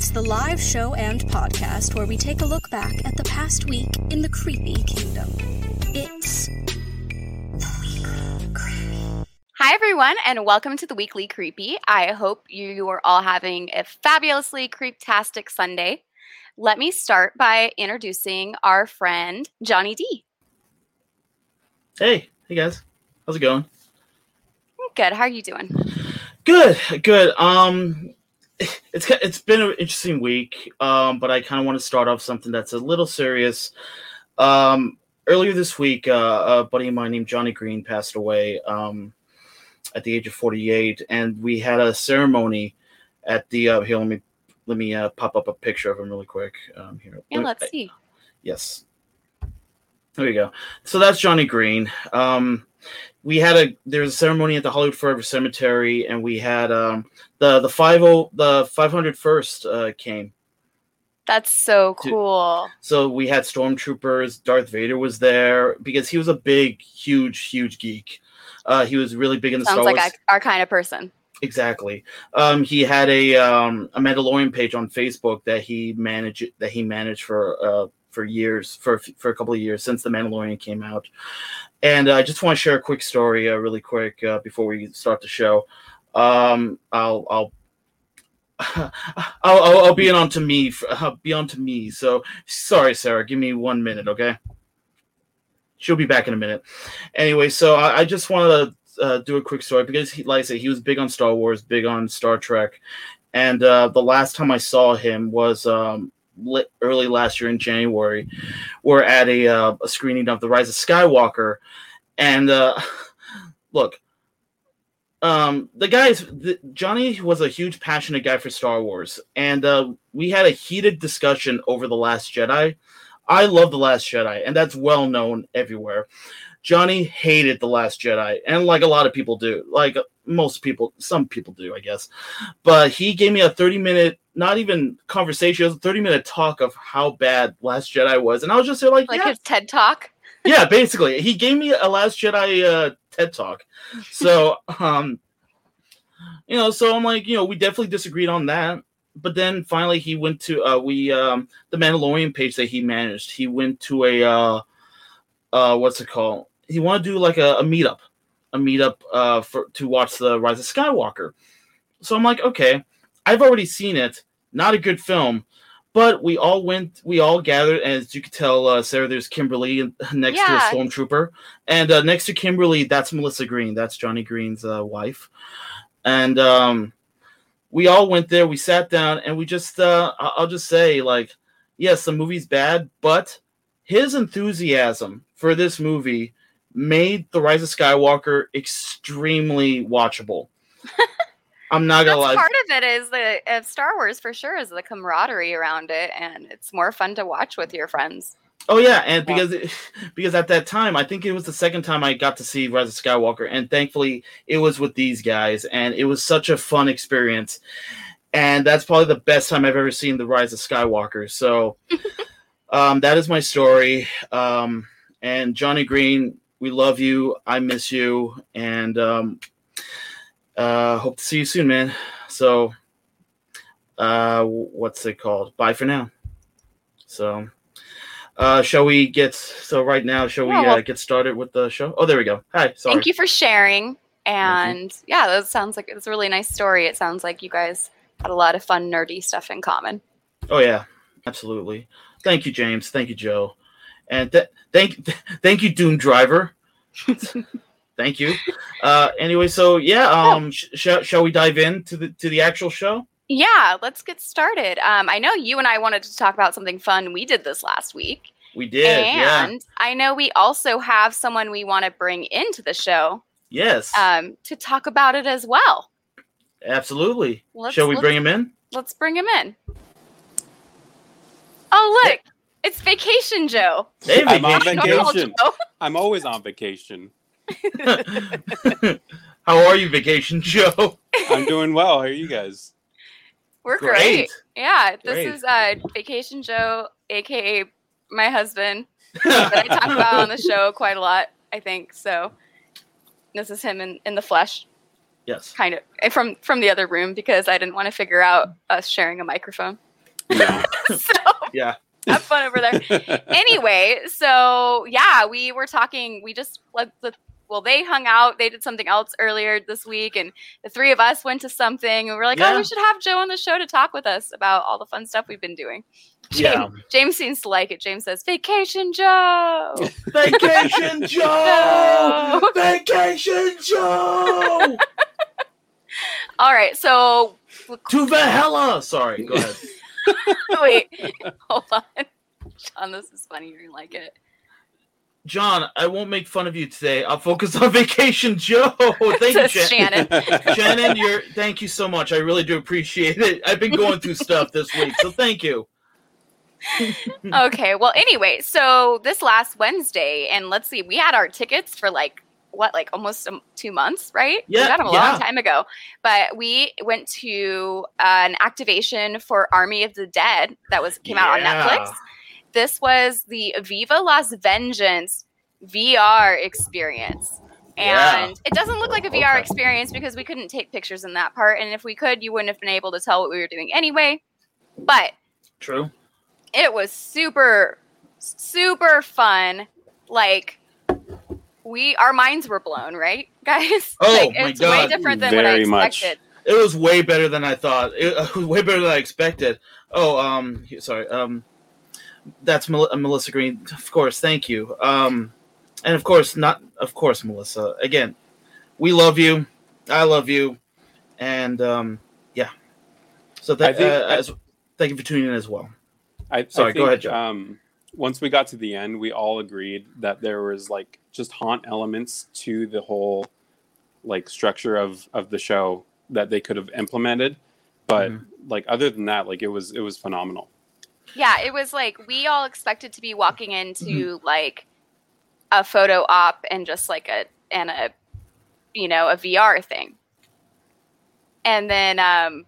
It's the live show and podcast where we take a look back at the past week in the Creepy Kingdom. It's the Weekly Creepy. Hi, everyone, and welcome to the Weekly Creepy. I hope you are all having a fabulously creeptastic Sunday. Let me start by introducing our friend, Johnny D. Hey, hey guys, how's it going? Good. How are you doing? Good, good. Um, it's it's been an interesting week. Um, but I kind of want to start off something that's a little serious. Um, earlier this week, uh, a buddy of mine named Johnny Green passed away. Um, at the age of forty-eight, and we had a ceremony at the. Uh, here, let me let me uh, pop up a picture of him really quick. Um, here. Yeah, let, let's see. Yes. There you go. So that's Johnny Green. We had a there was a ceremony at the Hollywood Forever Cemetery, and we had um, the the five oh the five hundred first uh, came. That's so cool. So we had stormtroopers. Darth Vader was there because he was a big, huge, huge geek. Uh, he was really big in the Sounds Star like Wars. I- our kind of person. Exactly. Um, he had a um, a Mandalorian page on Facebook that he managed that he managed for uh, for years for for a couple of years since the Mandalorian came out. And I just want to share a quick story, uh, really quick, uh, before we start the show. Um, I'll I'll. I'll, I'll, I'll be on to me. be on to me. So sorry, Sarah. Give me one minute, okay? She'll be back in a minute. Anyway, so I, I just wanted to uh, do a quick story because, he, like I said, he was big on Star Wars, big on Star Trek, and uh, the last time I saw him was um, early last year in January. We're at a, uh, a screening of The Rise of Skywalker, and uh, look, um, the guys, the, Johnny was a huge passionate guy for Star Wars, and uh, we had a heated discussion over The Last Jedi. I love The Last Jedi, and that's well known everywhere. Johnny hated The Last Jedi, and like a lot of people do, like most people, some people do, I guess. But he gave me a 30 minute, not even conversation, it was a 30 minute talk of how bad Last Jedi was. And I was just there like, Like yeah, his TED Talk. yeah, basically. He gave me a Last Jedi uh, TED talk. So, um, you know, so I'm like, you know, we definitely disagreed on that. But then finally, he went to uh, we um, the Mandalorian page that he managed. He went to a uh, uh, what's it called? He wanted to do like a, a meetup, a meetup uh, for to watch the Rise of Skywalker. So I'm like, okay, I've already seen it. Not a good film, but we all went. We all gathered, as you could tell, uh, Sarah. There's Kimberly next Yeah. to a stormtrooper, and uh, next to Kimberly, that's Melissa Green. That's Johnny Green's uh, wife, and um, we all went there. We sat down, and we just, uh, I'll just say, like, yes, the movie's bad, but his enthusiasm for this movie made the Rise of Skywalker extremely watchable. I'm not gonna lie. part of it is the of Star Wars for sure is the camaraderie around it, and it's more fun to watch with your friends. Oh yeah, and Yeah. because because at that time, I think it was the second time I got to see Rise of Skywalker, and thankfully it was with these guys, and it was such a fun experience. And that's probably the best time I've ever seen the Rise of Skywalker. So um, that is my story. Um, and Johnny Green, we love you. I miss you, and um, uh, hope to see you soon, man. So, uh, what's it called? Bye for now. So. Uh, shall we get so right now? Shall Yeah, we well- uh, get started with the show? Oh, there we go. Hi, sorry. Thank you for sharing. And yeah, that sounds like it's a really nice story. It sounds like you guys had a lot of fun, nerdy stuff in common. Oh yeah, absolutely. Thank you, James. Thank you, Joe, and th- thank thank you, Doom Driver. thank you. Uh, anyway, so yeah, um, sh- sh- shall we dive into the to the actual show? Yeah, let's get started. Um, I know you and I wanted to talk about something fun we did this last week. We did, yeah. and I know we also have someone we want to bring into the show Yes, um, to talk about it as well. absolutely. Let's- shall we let's- bring him in? Let's bring him in. Oh, look. It's Vacation Joe. Hey, I'm on vacation. Normal vacation. Joe. I'm always on vacation. How are you, Vacation Joe? I'm doing well. How are you guys? We're great. Yeah, this Great. is uh, Vacation Joe, aka my husband, that I talk about on the show quite a lot. I think so. This is him in, in the flesh, Yes. kind of eh, from from the other room because I didn't want to figure out us sharing a microphone. Yeah. so Yeah. have fun over there. anyway, so yeah, we were talking. We just let the well, they hung out. They did something else earlier this week, and the three of us went to something. And we are like, oh, we should have Joe on the show to talk with us about all the fun stuff we've been doing. James, Yeah. James seems to like it. James says, "Vacation Joe." Vacation Joe! Vacation Joe! all right, so to Valhalla! Sorry, go ahead. wait, hold on, John. This is funny. You're gonna like it. John, I won't make fun of you today. I'll focus on Vacation Joe. Thank you, Shannon. Shannon. You're thank you so much. I really do appreciate it. I've been going through stuff this week, so thank you. okay. Well, anyway, so this last Wednesday, and let's see, we had our tickets for like what, like almost two months, right? Yeah, we got them a yeah. long time ago. But we went to uh, an activation for Army of the Dead that was came out on Netflix. This was the Viva Las Vengeance VR experience. Yeah. And it doesn't look like a VR Okay. experience because we couldn't take pictures in that part. And if we could, you wouldn't have been able to tell what we were doing anyway. But True. it was super super fun like we our minds were blown right guys Oh, like my it's God. way different than what i Very much. expected It was way better than I thought. It, it was way better than I expected. Oh, um, sorry. Um, that's Mel- uh, Melissa Green. Of course, thank you. Um, and of course, not of course, Melissa. Again, we love you. I love you, and um, yeah. So that, think- uh, as, thank you for tuning in as well. I, Sorry, I go ahead, think, Joe. Um, once we got to the end, we all agreed that there was like just haunt elements to the whole like structure of of the show that they could have implemented. But Mm-hmm. like other than that, like it was it was phenomenal. Yeah it was like we all expected to be walking into Mm-hmm. like a photo op and just like a and a you know a vr thing and then um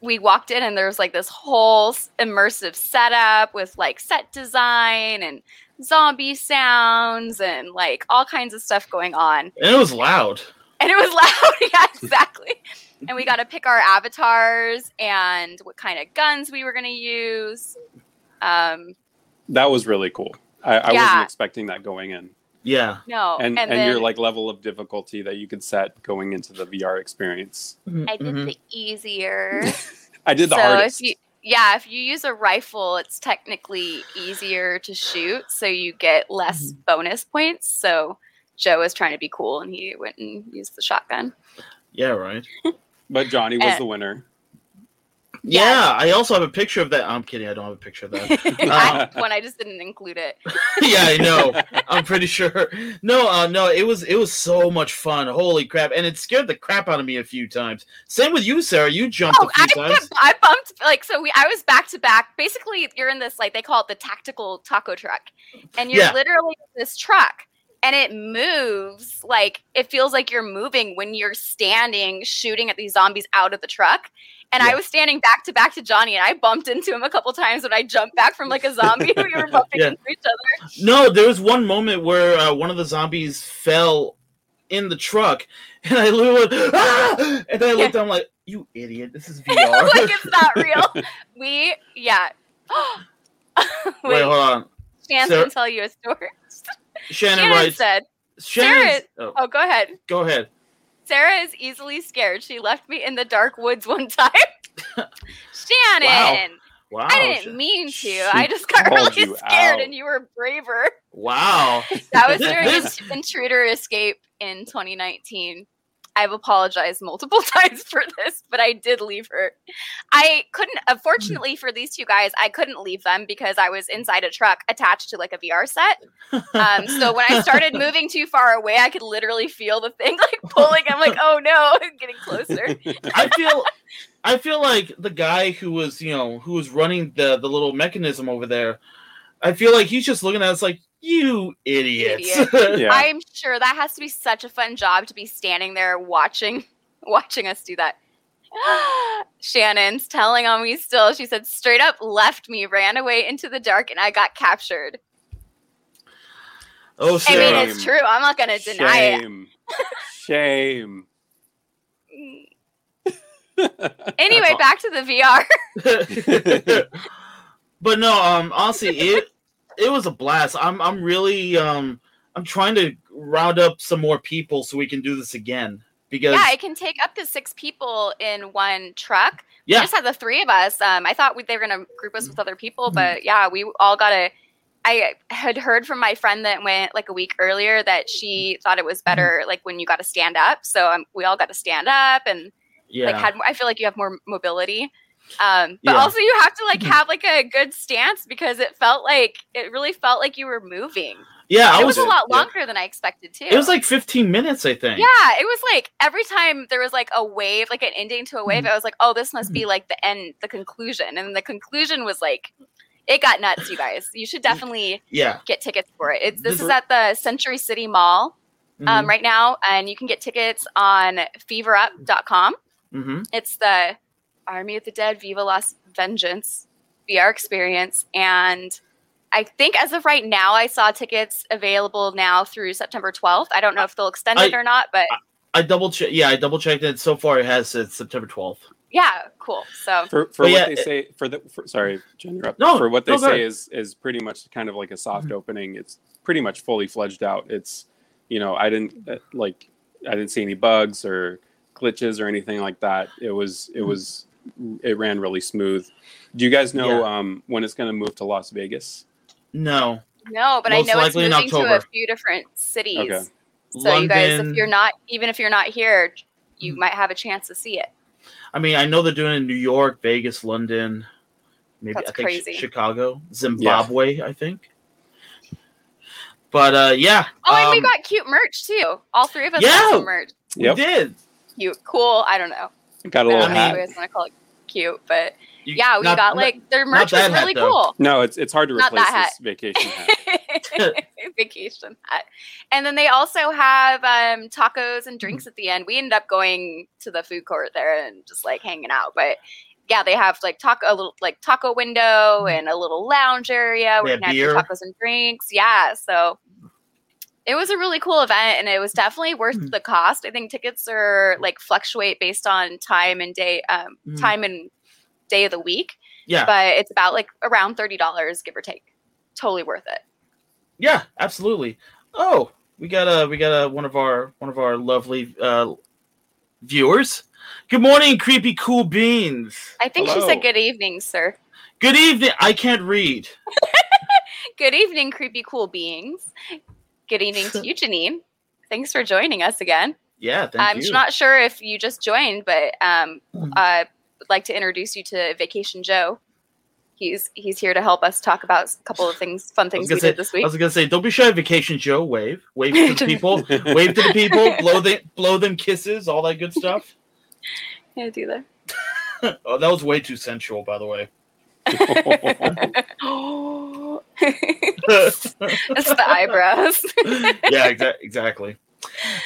we walked in and there was like this whole immersive setup with like set design and zombie sounds and like all kinds of stuff going on And it was loud. And it was loud yeah exactly and we got to pick our avatars and what kind of guns we were going to use um That was really cool. I, I Yeah. wasn't expecting that going in, Yeah. no and and, then your like level of difficulty that you could set going into the VR experience. i did Mhm. the easier I did the so hardest. if you yeah if you use a rifle it's technically easier to shoot so you get less Mm-hmm. bonus points so joe was trying to be cool and he went and used the shotgun Yeah. Right. but Johnny was Uh, the winner. Yeah. I also have a picture of that. I'm kidding. I don't have a picture of that. I had one i just didn't include it yeah, I know. I'm pretty sure. No, uh, no, it was it was so much fun. Holy crap! And it scared the crap out of me a few times. Same with you, Sarah. You jumped Oh, a few I, times. I bumped like so. We I was back to back. Basically, you're in this like they call it the tactical taco truck, and you're Yeah. literally in this truck, and it moves like it feels like you're moving when you're standing shooting at these zombies out of the truck. And I was standing back to back to Johnny, and I bumped into him a couple times when I jumped back from like a zombie. we were bumping Yeah. into each other. No, there was one moment where uh, one of the zombies fell in the truck, and I literally went, ah! and then I looked. I'm like, "You idiot! This is VR." like it's not real. We yeah. Wait, Wait, hold on. Chance Sarah- can tell you a story. Shannon, Shannon writes. said, Shannon, Sarah- oh, "Oh, go ahead." go ahead. Sarah is easily scared. She left me in the dark woods one time. Shannon, Wow. I didn't mean to. I just got really scared, out. and you were braver. Wow. That was during This- Intruder Escape in 2019. I've apologized multiple times for this, but I did leave her. I couldn't, unfortunately for these two guys, I couldn't leave them because I was inside a truck attached to like a VR set. Um, so when I started moving too far away, I could literally feel the thing like pulling. I'm like, oh no, I'm getting closer. I feel I feel like the guy who was, you know, who was running the the little mechanism over there, I feel like he's just looking at us like you idiots. Yeah. I'm sure that has to be such a fun job to be standing there watching watching us do that. Shannon's telling on me still. She said straight up left me, ran away into the dark, and I got captured. oh, I mean, it's true. I'm not gonna deny it. Shame. Shame. Anyway, back to the VR. but no, um, honestly, it it was a blast. I'm I'm really um I'm trying to round up some more people so we can do this again because yeah, it can take up to six people in one truck. yeah, We just had the three of us. Um, I thought we, they were gonna group us with other people, but yeah, we all got to. I had heard from my friend that went like a week earlier that she thought it was better like when you got to stand up. So um, we all got to stand up and yeah, like had. I feel like you have more mobility. Um, but Yeah. also you have to like have like a good stance because it felt like it really felt like you were moving. yeah. It was, a lot yeah. longer than I expected too. It was like 15 minutes, I think. Yeah, it was like every time there was like a wave, like an ending to a wave, Mm-hmm. I was like, oh, this must be like the end, the conclusion. And the conclusion was like, it got nuts, you guys. You should definitely Yeah. get tickets for it. It's, this is was- at the Century City Mall um, Mhm. right now, and you can get tickets on feverup.com. Mhm. It's the Army of the Dead Viva Las Vengeance VR experience. And I think as of right now, I saw tickets available now through September 12th. I don't know if they'll extend it I- or not, but I double check. Yeah, I double checked it. So far, it has said September 12th. yeah, cool. So for for what yeah, they it- say for the for, sorry to interrupt. No, for what they no, say is is pretty much kind of like a soft Mhm. opening. It's pretty much fully fledged out. It's you know I didn't uh, like I didn't see any bugs or glitches or anything like that. It was it Mhm. was it ran really smooth. Do you guys know Yeah. um, when it's going to move to Las Vegas? No. no, but I know it's moving to a few different cities. Okay. So you guys, if you're not, even if you're not here, you Mhm. might have a chance to see it. I mean, I know they're doing it in New York, Vegas, London, maybe That's I think Chi- crazy. Chicago, Zimbabwe, I think. But uh yeah. Oh, and we um, got cute merch too. All three of us Yeah. got some merch. we did. Cute, cool. I don't know. Got a little don't know hat. if you guys want to call it cute, but You- yeah, we not- got not- like their merch was that hat, really cool. No, it's it's hard to Not replace that this vacation hat. vacation hat. And then they also have um, tacos and drinks at the end. We ended up going to the food court there and just like hanging out. But yeah, they have like taco, a little like taco window and a little lounge area. Where you can have your tacos and drinks. Yeah, so it was a really cool event and it was definitely worth Mhm. the cost. I think tickets are like fluctuate based on time and day, um, Mhm. time and day of the week, Yeah. but it's about like around thirty dollars, give or take. Totally worth it. Yeah, absolutely. Oh, we got a we got a one of our one of our lovely uh viewers. Good morning, creepy cool beans. I think she said good evening, sir. Good evening. I can't read. Good evening, creepy cool beings. Good evening to you, Janine. Thanks for joining us again. Yeah, thank I'm you. not sure if you just joined, but um, uh, would like to introduce you to Vacation Joe. He's he's here to help us talk about a couple of things, fun things we say- did this week. I was gonna say, don't be shy, Vacation Joe. Wave, wave to the people, wave to the people, blow the blow them kisses, all that good stuff. Yeah, do that. oh, that was way too sensual, by the way. It's the eyebrows. yeah, exa- exactly.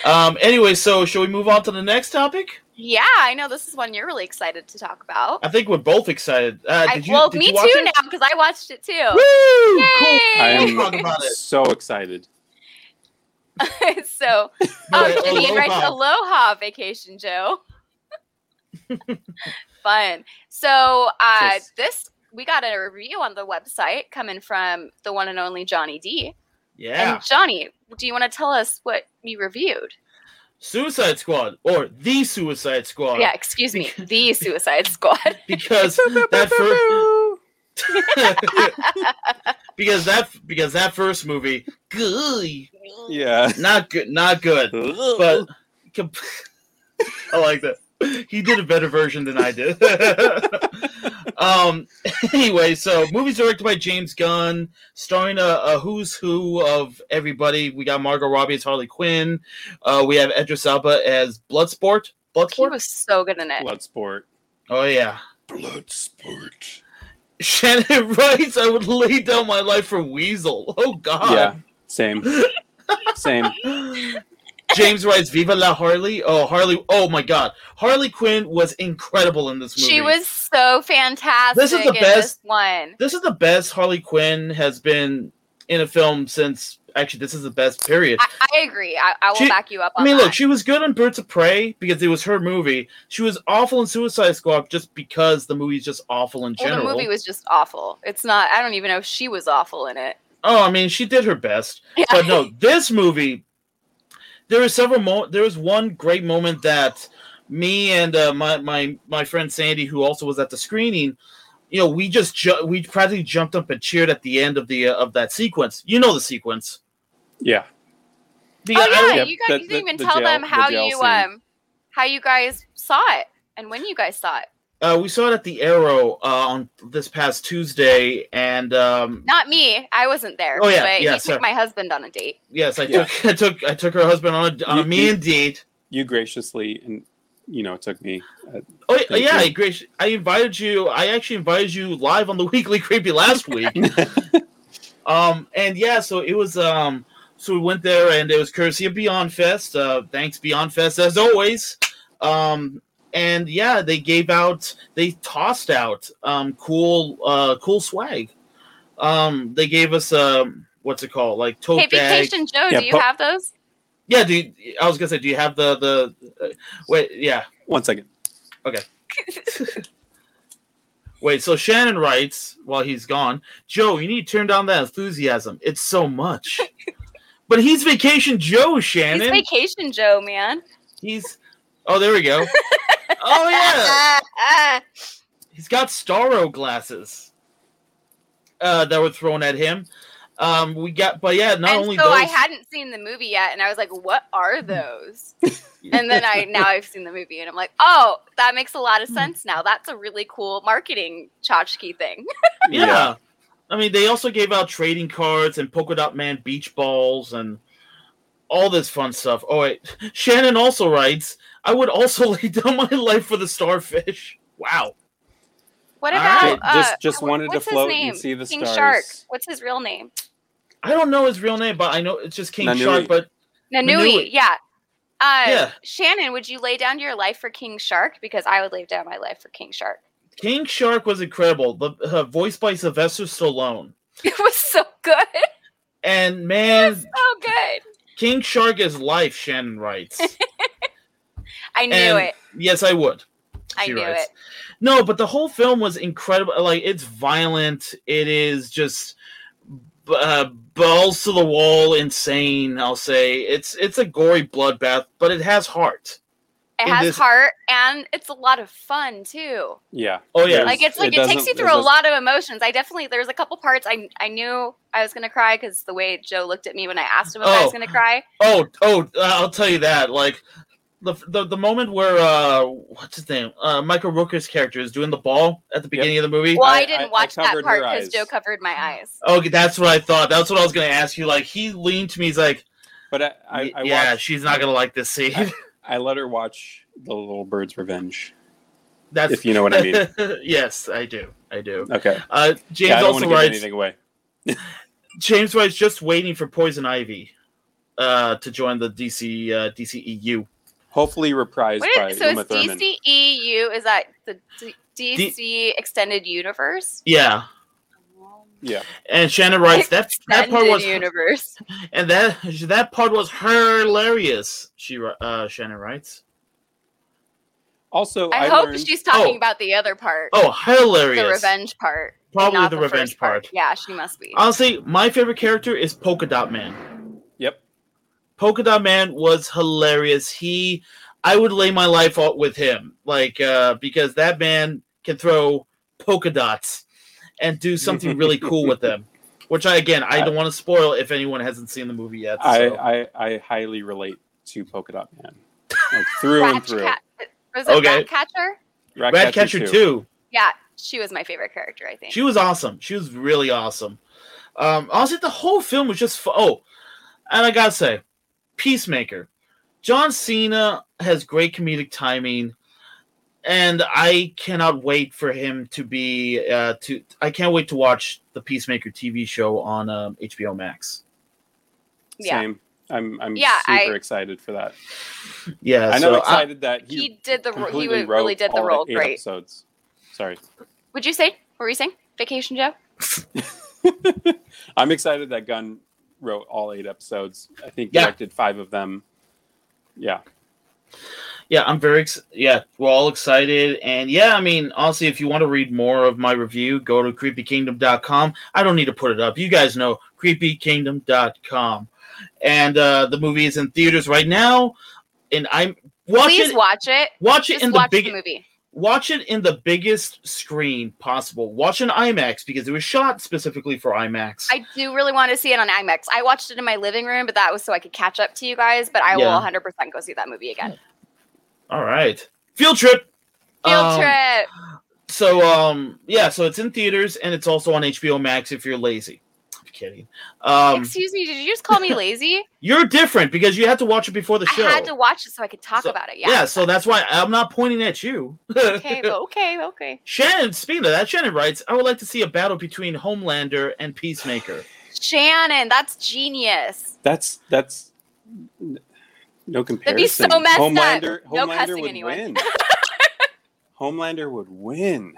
Um. Anyway, so shall we move on to the next topic? yeah, I know this is one you're really excited to talk about. I think we're both excited. Uh, I, you, well, did me you watch too it? now because I watched it too. Woo! Cool. I am about it. so excited. so, No, oh, Janine writes aloha. Aloha Vacation Joe. Fun. So, uh, Just- this we got a review on the website coming from the one and only Johnny D. Yeah. And Johnny, do you want to tell us what you reviewed? Suicide Squad or the Suicide Squad. yeah, excuse me, the Suicide Squad. Because that first because that because that first movie, good, Yeah. not good, not good. But com- I like that. He did a better version than I did. um. Anyway, so movie's directed by James Gunn, starring a, a who's who of everybody. We got Margot Robbie as Harley Quinn. Uh, we have Idris Elba as Bloodsport. He Bloodsport. was so good in it. Bloodsport. Oh yeah. Bloodsport. Shannon writes, "I would lay down my life for Weasel." Oh God. Yeah, same, same. James writes, "Viva la Harley." Oh, Harley! Oh my God, Harley Quinn was incredible in this movie. She was so fantastic. This is the in best- this one. This is the best Harley Quinn has been in a film since. Actually, this is the best period. I, I agree. I, I will She- back you up I mean, that. look, she was good in Birds of Prey because it was her movie. She was awful in Suicide Squad just because the movie's just awful in well, general. the movie was just awful. It's not. I don't even know if she was awful in it. oh, I mean, she did her best. Yeah. But no, this movie, there were several mo- There was one great moment that me and uh, my my my friend Sandy, who also was at the screening, you know, we just ju- we practically jumped up and cheered at the end of the uh, of that sequence. You know the sequence. Yeah, Because oh I- yeah, you guys the- you didn't the- even the tell jail- them how jail you scene. um how you guys saw it and when you guys saw it. Uh, we saw it at the Aero uh, on this past Tuesday, and um, Not me. I wasn't there. Oh, yeah, but yeah, he sorry. took my husband on a date. yes, I Yeah. took I took I took her husband on a, on a me you- and date. you graciously and you know took me. Uh, Oh Thank yeah. I agree. I invited you. I actually invited you live on the Weekly Creepy last week. um, and yeah, so it was. Um, so we went there, and it was courtesy of Beyond Fest. Uh, thanks Beyond Fest as always. Um, and yeah, they gave out. They tossed out um cool uh cool swag. Um, they gave us um what's it called like tote Hey, bag. Vacation Joe, Yeah, do you po- have those? Yeah, do you, I was gonna say, do you have the the uh, wait? Yeah, One second. Okay. Wait, so Shannon writes while he's gone, Joe, you need to turn down that enthusiasm. It's so much. but he's Vacation Joe, Shannon. He's Shannon. Vacation Joe, man. He's Oh, there we go. oh yeah. Ah, He's got Starro glasses. Uh that were thrown at him. Um we got but yeah, not and only so those I hadn't seen the movie yet, and I was like, "What are those?" and then I now I've seen the movie, and I'm like, "Oh, that makes a lot of sense now. That's a really cool marketing tchotchke thing." yeah. I mean, they also gave out trading cards and polka dot man beach balls and all this fun stuff. Oh wait, Shannon also writes, "I would also lay down my life for the starfish." Wow. What about right, uh, just- just wh- wanted to float name? and see the King stars. Shark. What's his real name? I don't know his real name, but I know it's just King Nanaue. Shark. But Nanaue. Nanaue. Yeah. Uh, Yeah. Shannon, would you lay down your life for King Shark? Because I would lay down my life for King Shark. King Shark was incredible. The uh, voiced by Sylvester Stallone, It was so good. and man, So good. King Shark is life. Shannon writes. I knew And- it. yes, I would. I knew writes. it. No, but the whole film was incredible. Like it's violent. It is just uh, balls to the wall, insane. I'll say it's it's a gory bloodbath, but it has heart. It has this- heart and it's a lot of fun too. Yeah. Oh, yeah. Like it's like it, takes you through a lot of emotions. I definitely there's a couple parts I I knew I was gonna cry because the way Joe looked at me when I asked him if I was Oh. gonna cry. Oh, oh, uh, I'll tell you that. Like the the, the moment where uh, what's his name? Uh, Michael Rooker's character is doing the ball at the beginning of the movie. Well, I, I- didn't I- I watch that part because. Joe covered my eyes. Okay, that's what I thought. That's what I was gonna ask you. Like he leaned to me. He's like, But I, I, I "Yeah, watched, she's not gonna like this scene." I- I let her watch The Little Bird's Revenge. that's If you know what I mean. yes, I do. I do. Okay. Uh, James Yeah, I don't also want to give writes. anything away. James writes just waiting for Poison Ivy uh, to join the DC uh, DCEU. Hopefully reprised What by is, so Uma is Thurman. DCEU is that the D- DC extended universe? Yeah, Yeah. and Shannon writes that that part was universe. and that that part was hilarious. She wri- uh, Shannon writes. Also, I, I, hope learned, she's talking Oh. about the other part. Oh, hilarious! the revenge part. Probably not the first revenge part. Yeah, she must be. Honestly, my favorite character is Polka Dot Man. Yep. Polka Dot Man was hilarious. He, I would lay my life out with him, like uh, because that man can throw polka dots and do something really cool with them. Which I again, I don't want to spoil if anyone hasn't seen the movie yet. I, so. I, I highly relate to Polka Dot Man. Like, through and through. Cat- Was it Okay. Ratcatcher? Ratcatcher two. Yeah, she was my favorite character. I think. She was awesome. She was really awesome. Um, honestly, the whole film was just fu- oh, and I gotta say, Peacemaker. John Cena has great comedic timing. And I cannot wait for him to be uh, to. I can't wait to watch the Peacemaker TV show on um, HBO Max. Yeah. Same. I'm I'm Yeah, super I- excited for that. Yeah, I so know I- excited that he, He did the ro- he wrote really did the all role eight great. Episodes. Sorry. Would you say? What were you saying? Vacation Joe? I'm excited that Gunn wrote all eight episodes. I think Yeah. directed five of them. Yeah. Yeah, I'm very ex- yeah, we're all excited, and yeah, I mean, honestly, if you want to read more of my review, go to creepykingdom.com. I don't need to put it up. You guys know creepykingdom.com, and uh, the movie is in theaters right now, and I'm watch Please it. watch it. watch it Just in the watch big. the movie. watch it in the biggest screen possible. Watch an IMAX because it was shot specifically for IMAX. I do really want to see it on IMAX. I watched it in my living room, but that was so I could catch up to you guys. But I will 100% go see that movie again. All right, field trip. Field Um, trip. So um yeah, so it's in theaters and it's also on HBO Max if you're lazy. I'm kidding. Um Excuse me, did you just call me lazy? you're different because you had to watch it before the show. I had to watch it so I could talk So- about it. Yeah. Yeah, so that's why I'm not pointing at you. okay, okay, okay. Shannon, speaking of that, Shannon writes, I would like to see a battle between Homelander and Peacemaker. Shannon, that's genius. That's that's n- no comparison. That'd be so messed up. Homelander, No Homelander cussing would anyone. win. Homelander would win.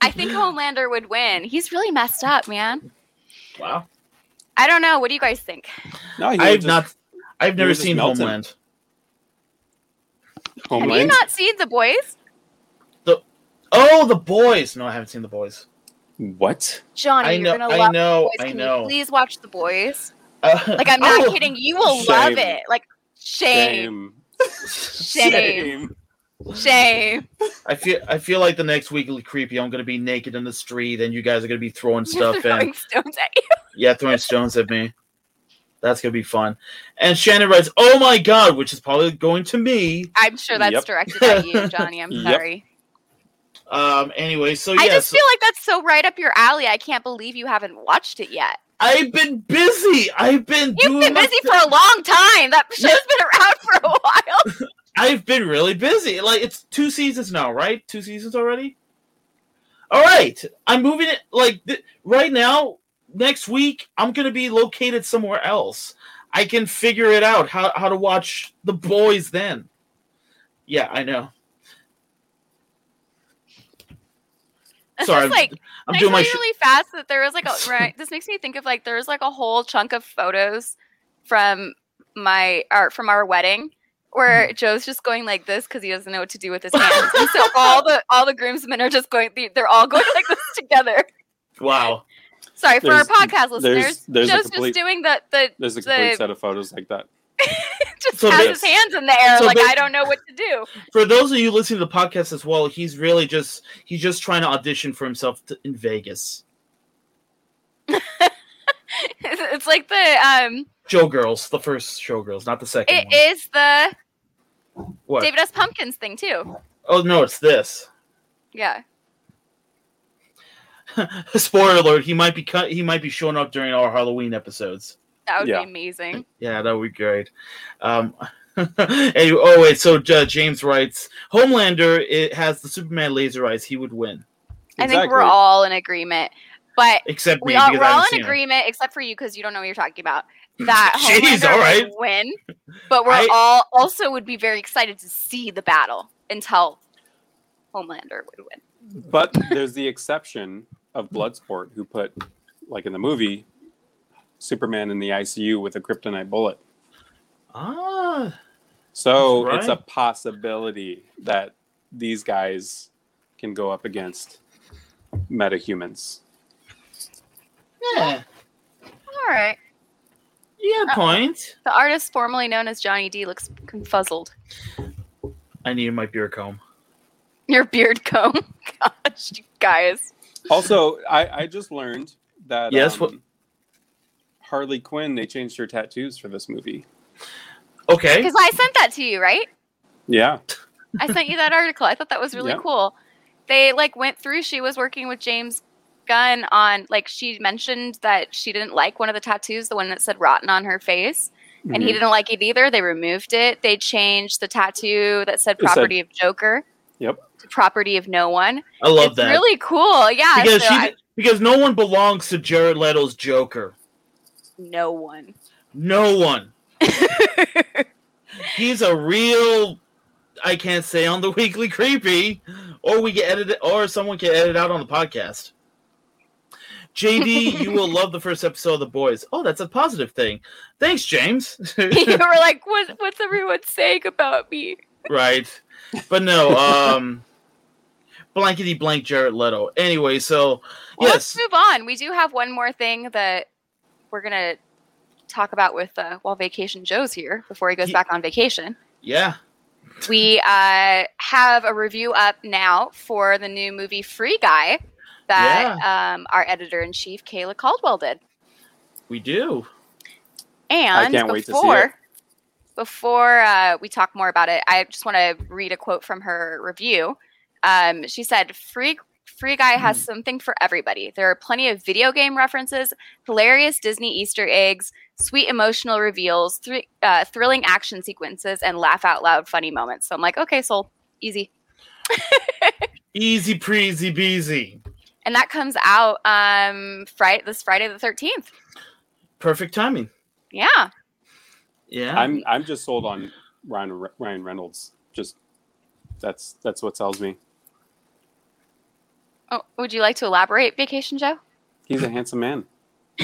I think Homelander would win. He's really messed up, man. Wow. I don't know. What do you guys think? No, I've just- not I've never seen melt him. Homeland. Have you Homeland. not seen The Boys? The Oh, the boys. No, I haven't seen the boys. What? Johnny, I you're gonna I love know, The Boys. I Can know. you please watch The Boys? Uh, Like I'm not oh, kidding. You will Shame. love it. Like shame, Shame. shame, shame. I feel I feel like the next weekly creepy I'm gonna be naked in the street and you guys are gonna be throwing You're stuff throwing in. stones at you. Yeah, throwing stones at me. That's gonna be fun. And Shannon writes, "Oh my god," which is probably going to me. I'm sure that's Yep. directed at you, Johnny. I'm Yep. sorry. Um. Anyway, so I yes, just feel like that's so right up your alley. I can't believe you haven't watched it yet. I've been busy. I've been You've doing been busy for a long time. That show's been around for a while. I've been really busy. Like it's two seasons now, right? Two seasons already. All right, I'm moving it. Like th- right now, next week, I'm gonna be located somewhere else. I can figure it out how how to watch the boys then. Yeah, I know. Sorry, just like I'm doing my. Sh- really fast that there was like a right. This makes me think of like there was like a whole chunk of photos from my art from our wedding where mm-hmm. Joe's just going like this because he doesn't know what to do with his hands, and so all the all the groomsmen are just going. They're all going like this together. wow. Sorry for our podcast listeners. there's a Joe's complete- just doing the the There's a complete the- set of photos like that. just So has they- his hands in the air so like they- I don't know what to do. For those of you listening to the podcast as well, he's really just he's just trying to audition for himself to, in Vegas. It's, like the um. Showgirls, the first Showgirls, not the second It one. is the what? David S. Pumpkins thing too. Oh no, it's this. Yeah. Spoiler alert: He might be cut. He might be showing up during our Halloween episodes. That would Yeah. be amazing. Yeah, that would be great. Um, anyway, oh wait, so uh, James writes, Homelander it has the Superman laser eyes. He would win, I think we're all in agreement. But except me we all, because we're all in seen it. agreement, except for you because you don't know what you're talking about. That Jeez, Homelander all right. would win, but we're I- all also would be very excited to see the battle until Homelander would win. But there's the exception of Bloodsport, who put, like in the movie, Superman in the ICU with a kryptonite bullet. Ah, So That's it's a possibility that these guys can go up against metahumans. yeah, All right. yeah. Uh, Point. The artist formerly known as Johnny D looks confuzzled. I need my beard comb. Your beard comb. Gosh, you guys. Also, I, I just learned that Yes, um, what- Harley Quinn they changed her tattoos for this movie. Okay. Because I sent that to you, right? Yeah, I sent you that article. I thought that was really Yeah. cool. They like went through. She was working with James Gunn on like she mentioned that she didn't like one of the tattoos, the one that said "rotten" on her face, and he Mhm. didn't like it either. They removed it. They changed the tattoo that said It said- "property of Joker" Yep. to "property of no one." I love it's that really cool. Yeah, because so she I- because no one belongs to Jared Leto's Joker. No one. No one. He's a real. I can't say on the weekly creepy, or we get edited, or someone can edit out on the podcast. JD, you will love the first episode of The Boys. Oh, that's a positive thing. Thanks, James. you were like, "What? What's everyone saying about me?" right, but no. Um, blankety blank Jared Leto. Anyway, so Well, yes, let's move on. We do have one more thing that we're gonna talk about with uh, while Vacation Joe's here before he goes Ye- back on vacation. yeah, We uh, have a review up now for the new movie Free Guy that um, our editor in chief Kayla Caldwell did. we do. And can't wait to see before before uh, we talk more about it, I just want to read a quote from her review. Um, she said, "Free Free Guy has something for everybody. There are plenty of video game references, hilarious Disney Easter eggs, sweet emotional reveals, thr- uh, thrilling action sequences, and laugh out loud funny moments." So I'm like, "Okay, sold, easy." Easy breezy beezy. And that comes out um, Friday this Friday the 13th. Perfect timing. Yeah. Yeah. I'm I'm just sold on Ryan Ryan Reynolds. Just that's that's what sells me. Oh, would you like to elaborate, Vacation Joe? He's a handsome man.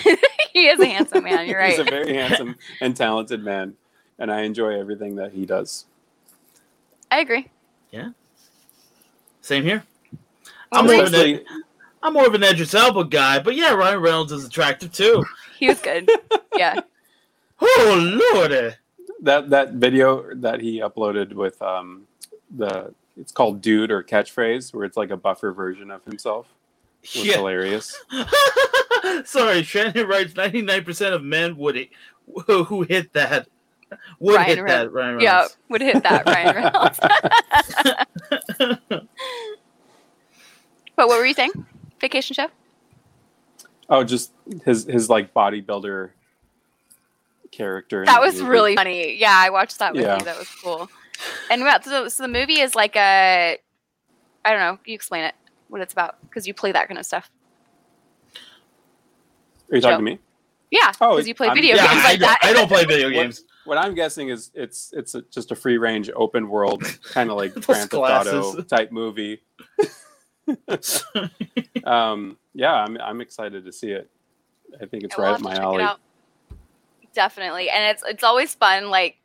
he is a handsome man. You're right. He's a very handsome and talented man, and I enjoy everything that he does. I agree. Yeah. Same here. Well, I'm more, of Especially, an, I'm more of an Idris Elba guy, but yeah, Ryan Reynolds is attractive too. He was good. Yeah. Oh lordy! that that video that he uploaded with um the it's called dude or catchphrase where it's like a buffer version of himself was Yeah. hilarious Sorry, Shannon writes 99% of men would hit, who who hit that would Ryan hit Reynolds. that Ryan Reynolds. Yeah, would hit that, Ryan Reynolds. but what were you saying? Vacation show? oh just his his like bodybuilder character That was movie. really funny. Yeah, I watched that with Yeah. you. That was cool. And well, so, so the movie is like a, I don't know. You explain it, what it's about, because you play that kind of stuff. are you talking Joe. to me Yeah, Oh, because you play I'm- video yeah, games I, like don't, that. I don't play video games. what i'm guessing is it's it's a, just a free range open world kind of like Those Grand Theft Auto type movie um yeah i'm i'm excited to see it i think it's Yeah, we'll right up my alley. Definitely, and it's it's always fun. Like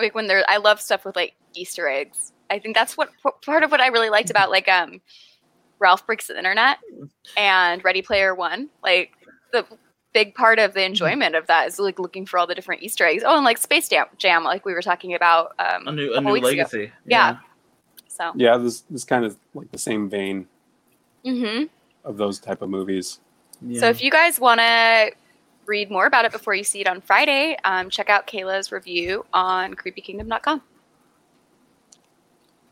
like when there, I love stuff with like Easter eggs. I think that's what part of what I really liked about like um Ralph Breaks the Internet and Ready Player One. Like the big part of the enjoyment of that is like looking for all the different Easter eggs. Oh, and like Space Jam, Jam like we were talking about. Um, A new, a new weeks ago. legacy. Yeah. So, yeah this this kind of like the same vein hmm of those type of movies Yeah. so if you guys want to read more about it before you see it on Friday, um, check out Kayla's review on creepykingdom.com.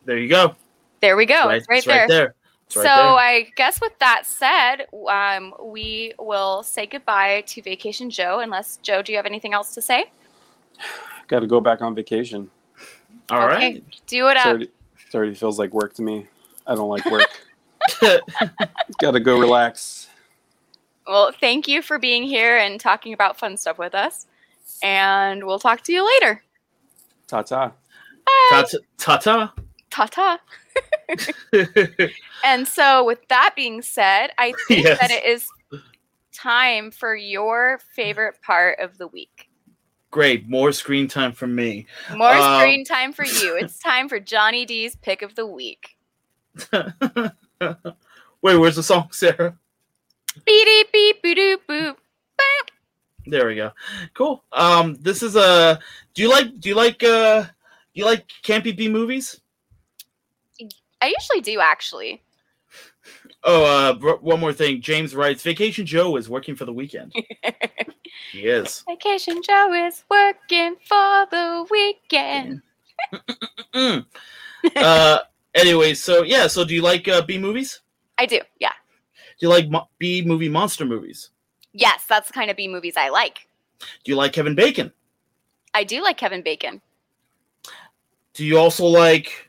there you go. There we go. It's It's right, it's there. right there. It's so right there. I guess with that said, um, we will say goodbye to Vacation Joe. Unless Joe, do you have anything else to say? got to go back on vacation All right. Okay, do it It's up. already, it already feels like work to me i don't like work got to go relax Well, thank you for being here and talking about fun stuff with us. And we'll talk to you later. ta-ta Bye. Ta ta. Ta ta. And so, with that being said, I think Yes. that it is time for your favorite part of the week. Great. More screen time for me. More Um, screen time for you. It's time for Johnny D's pick of the week. Wait, where's the song, Sarah? Beep beep beep boop boop. There we go. Cool. Um, this is a. Do you like? Do you like? Uh, do you like campy B movies? I usually do actually. Oh, uh, one more thing. James writes, "Vacation Joe is working for the weekend." he is. Vacation Joe is working for the weekend. Mm. uh, anyway, so yeah. So, do you like uh, B movies? I do, yeah. Do you like mo- B movie monster movies? Yes, that's the kind of B movies I like. Do you like Kevin Bacon? I do like Kevin Bacon. Do you also like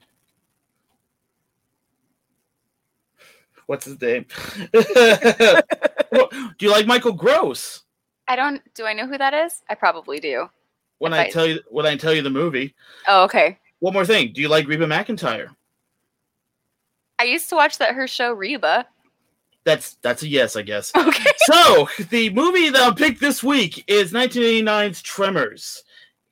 what's his name? do you like Michael Gross? I don't. Do I know who that is? I probably do. When I I- tell you when I tell you the movie. Oh, okay. One more thing. Do you like Reba McEntire? I used to watch that her show Reba. That's that's a yes, I guess. Okay. so the movie that I picked this week is 1989's Tremors.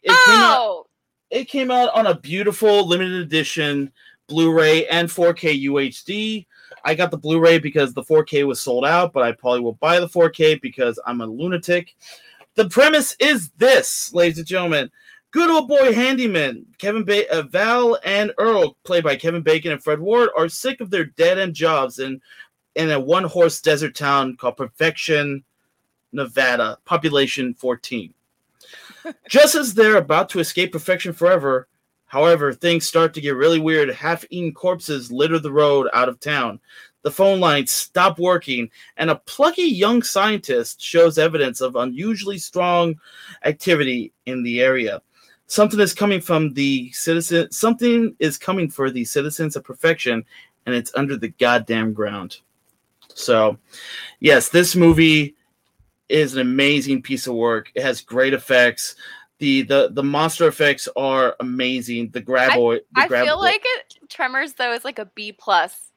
It came out oh, it came out on a beautiful limited edition Blu-ray and 4K UHD. I got the Blu-ray because the 4K was sold out, but I probably will buy the 4K because I'm a lunatic. The premise is this, ladies and gentlemen. Good old boy handyman Kevin ba- uh, Val and Earl, played by Kevin Bacon and Fred Ward, are sick of their dead-end jobs in in a one-horse desert town called Perfection, Nevada, population 14. Just as they're about to escape perfection forever, however, things start to get really weird. Half eaten corpses litter the road out of town. The phone lines stop working, and a plucky young scientist shows evidence of unusually strong activity in the area. Something is coming from the citizen. Something is coming for the citizens of perfection, and it's under the goddamn ground. So, yes, this movie is an amazing piece of work. It has great effects. The the the monster effects are amazing. The graboid, the I feel like it. Tremors though is like a B plus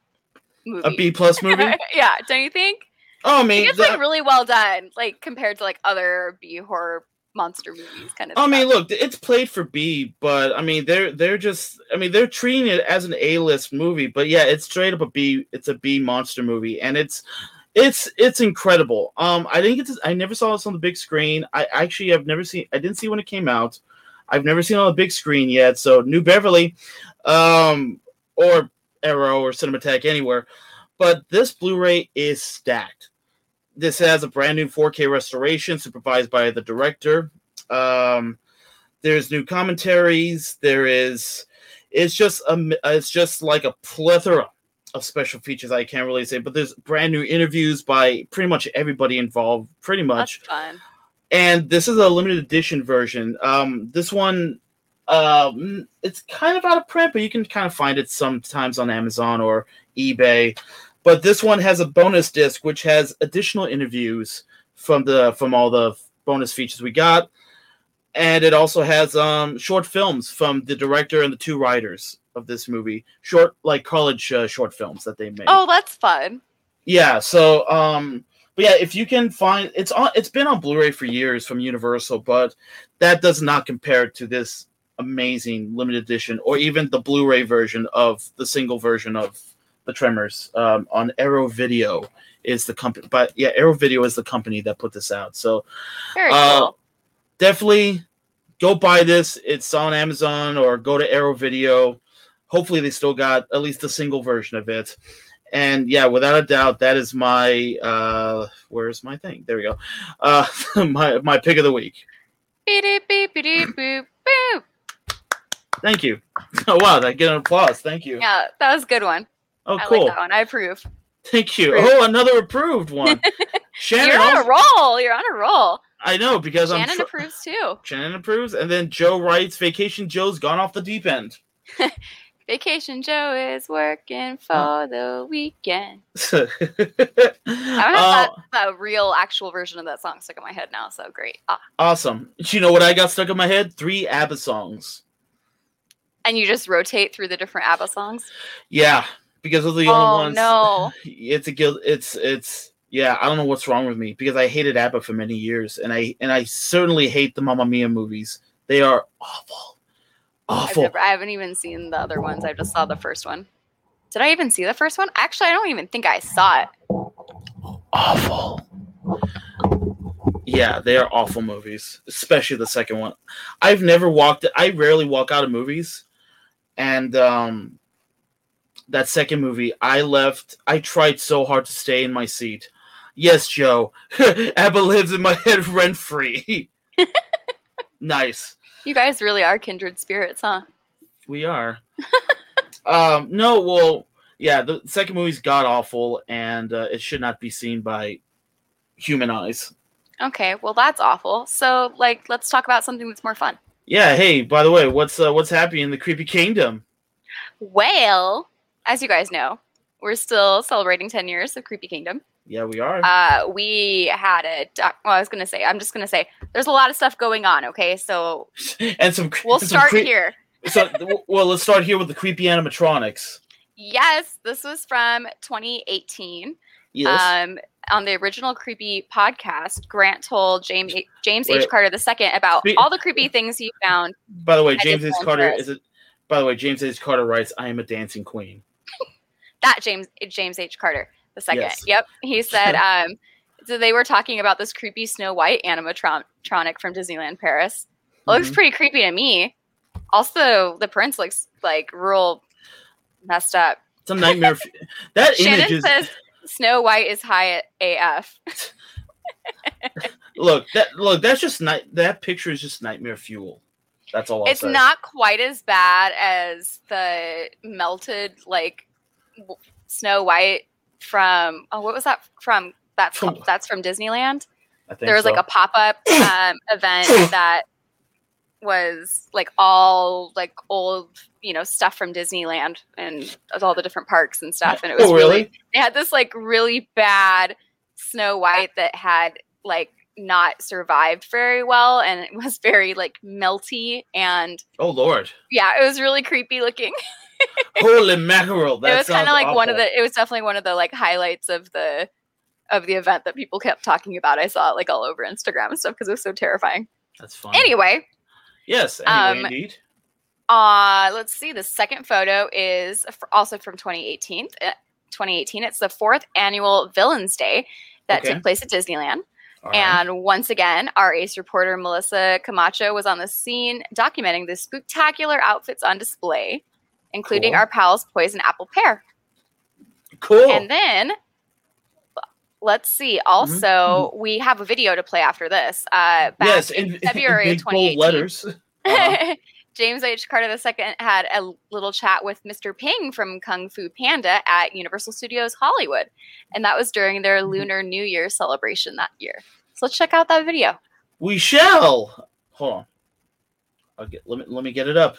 movie. a B plus movie. yeah, don't you think? Oh, I I mean, it's the- like really well done, like compared to like other B horror monster movies, kind of. I mean, look, it's played for B, but I mean, they're they're just, I mean, they're treating it as an A list movie, but yeah, it's straight up a B. It's a B monster movie, and it's it's it's incredible. Um, I didn't get to, I never saw this on the big screen. I actually have never seen, I didn't see when it came out. I've never seen it on the big screen yet. So New Beverly, um, or Aero or Cinematheque anywhere, but this Blu-ray is stacked. This has a brand new 4K restoration supervised by the director. Um, there's new commentaries. There is, it's just a, it's just like a plethora of special features. I can't really say, but there's brand new interviews by pretty much everybody involved. Pretty that's much and this is a limited edition version. Um, this one, um, it's kind of out of print, but you can kind of find it sometimes on Amazon or eBay. But this one has a bonus disc, which has additional interviews from the from all the bonus features we got, and it also has um, short films from the director and the two writers of this movie, short like college uh, short films that they made. Oh, that's fun. Yeah, so um but yeah, if you can find it's on it's been on Blu-ray for years from Universal, but that does not compare to this amazing limited edition or even the Blu-ray version of the single version of the Tremors um, on Arrow Video is the company but yeah, Arrow Video is the company that put this out. So Uh, cool. definitely go buy this. It's on Amazon or go to Arrow Video. Hopefully, they still got at least a single version of it. And yeah, without a doubt, that is my uh where's my thing? There we go. Uh my my pick of the week. Beep, beep, beep, beep, boop, boop. Thank you. Oh wow, that get an applause. Thank you. Yeah, that was a good one. Oh I cool. like that one. I approve. Thank you. Approved. Oh, another approved one. Shannon You're on a roll. You're on a roll. I know because I'm Shannon tr- approves too. Shannon approves, and then Joe writes Vacation Joe's gone off the deep end. Vacation Joe is working for the weekend. I don't have that, that real actual version of that song stuck in my head now, so great. Ah. Awesome. Do you know what I got stuck in my head? Three ABBA songs. And you just rotate through the different ABBA songs? Yeah, because those are the oh, only ones. no. It's a guilt. It's it's yeah. I don't know what's wrong with me because I hated ABBA for many years, and I and I certainly hate the Mamma Mia movies. They are awful, awful. never, I haven't even seen the other ones. I just saw the first one. Did I even see the first one? Actually, I don't even think I saw it. awful. Yeah, they are awful movies, especially the second one. I've never walked. I rarely walk out of movies, and um, that second movie, I left. I tried so hard to stay in my seat. Yes, Joe, Abba lives in my head rent free. nice. You guys really are kindred spirits, huh? We are. um, no, well, yeah, the second movie's god awful, and uh, it should not be seen by human eyes. Okay, well, that's awful. So, like, let's talk about something that's more fun. Yeah. Hey, by the way, what's uh, what's happening in the creepy kingdom? Well, as you guys know, we're still celebrating 10 years of Creepy Kingdom. Yeah, we are. Uh, we had a doc- well, I was gonna say, I'm just gonna say, there's a lot of stuff going on. Okay, so and some. we'll and some start cre- here. So, well, let's start here with the creepy animatronics. Yes, this was from 2018. Yes. Um, on the original creepy podcast, Grant told James James H. Wait. Carter II about Spe- all the creepy things he found. by the way, James H. Carter is it. By the way, James H. Carter writes, "I am a dancing queen." That James James H. Carter the second. Yes. Yep, he said. Um, so they were talking about this creepy Snow White animatronic from Disneyland Paris. It looks Mhm. pretty creepy to me. Also, the prince looks like real messed up. It's a nightmare. f- that image Shannon is. says Snow White is high AF. Look, that look. That's just night. That picture is just nightmare fuel. That's all. I'll it's say. not quite as bad as the melted like Snow White from oh what was that from that's From- that's from Disneyland. I think There was like a pop up um, event that was like all like old you know stuff from Disneyland and all the different parks and stuff and it was Oh, really really? they had this like really bad Snow White that had like not survived very well and it was very like melty and Oh Lord! yeah, it was really creepy looking. Holy mackerel! That it was kind of like one of the. It was definitely one of the like highlights of the of the event that people kept talking about. I saw it like all over Instagram and stuff because it was so terrifying. That's fine. Anyway, Yes. Anyway, um, indeed. uh, let's see. The second photo is also from 2018. uh, 2018. It's the fourth annual Villains Day that Okay. took place at Disneyland. All right. And once again, our ace reporter Melissa Camacho was on the scene documenting the spectacular outfits on display, including Cool. our pals Poison Apple Pear. cool. And then let's see. Also, we have a video to play after this. Uh, back Mm-hmm. yes, in, February in of big bold letters. Uh-huh. James H. Carter II had a little chat with Mr. Ping from Kung Fu Panda at Universal Studios Hollywood, and that was during their Mm-hmm. Lunar New Year celebration that year. So let's check out that video. We shall. Hold on. I'll get. Let me. Let me get it up.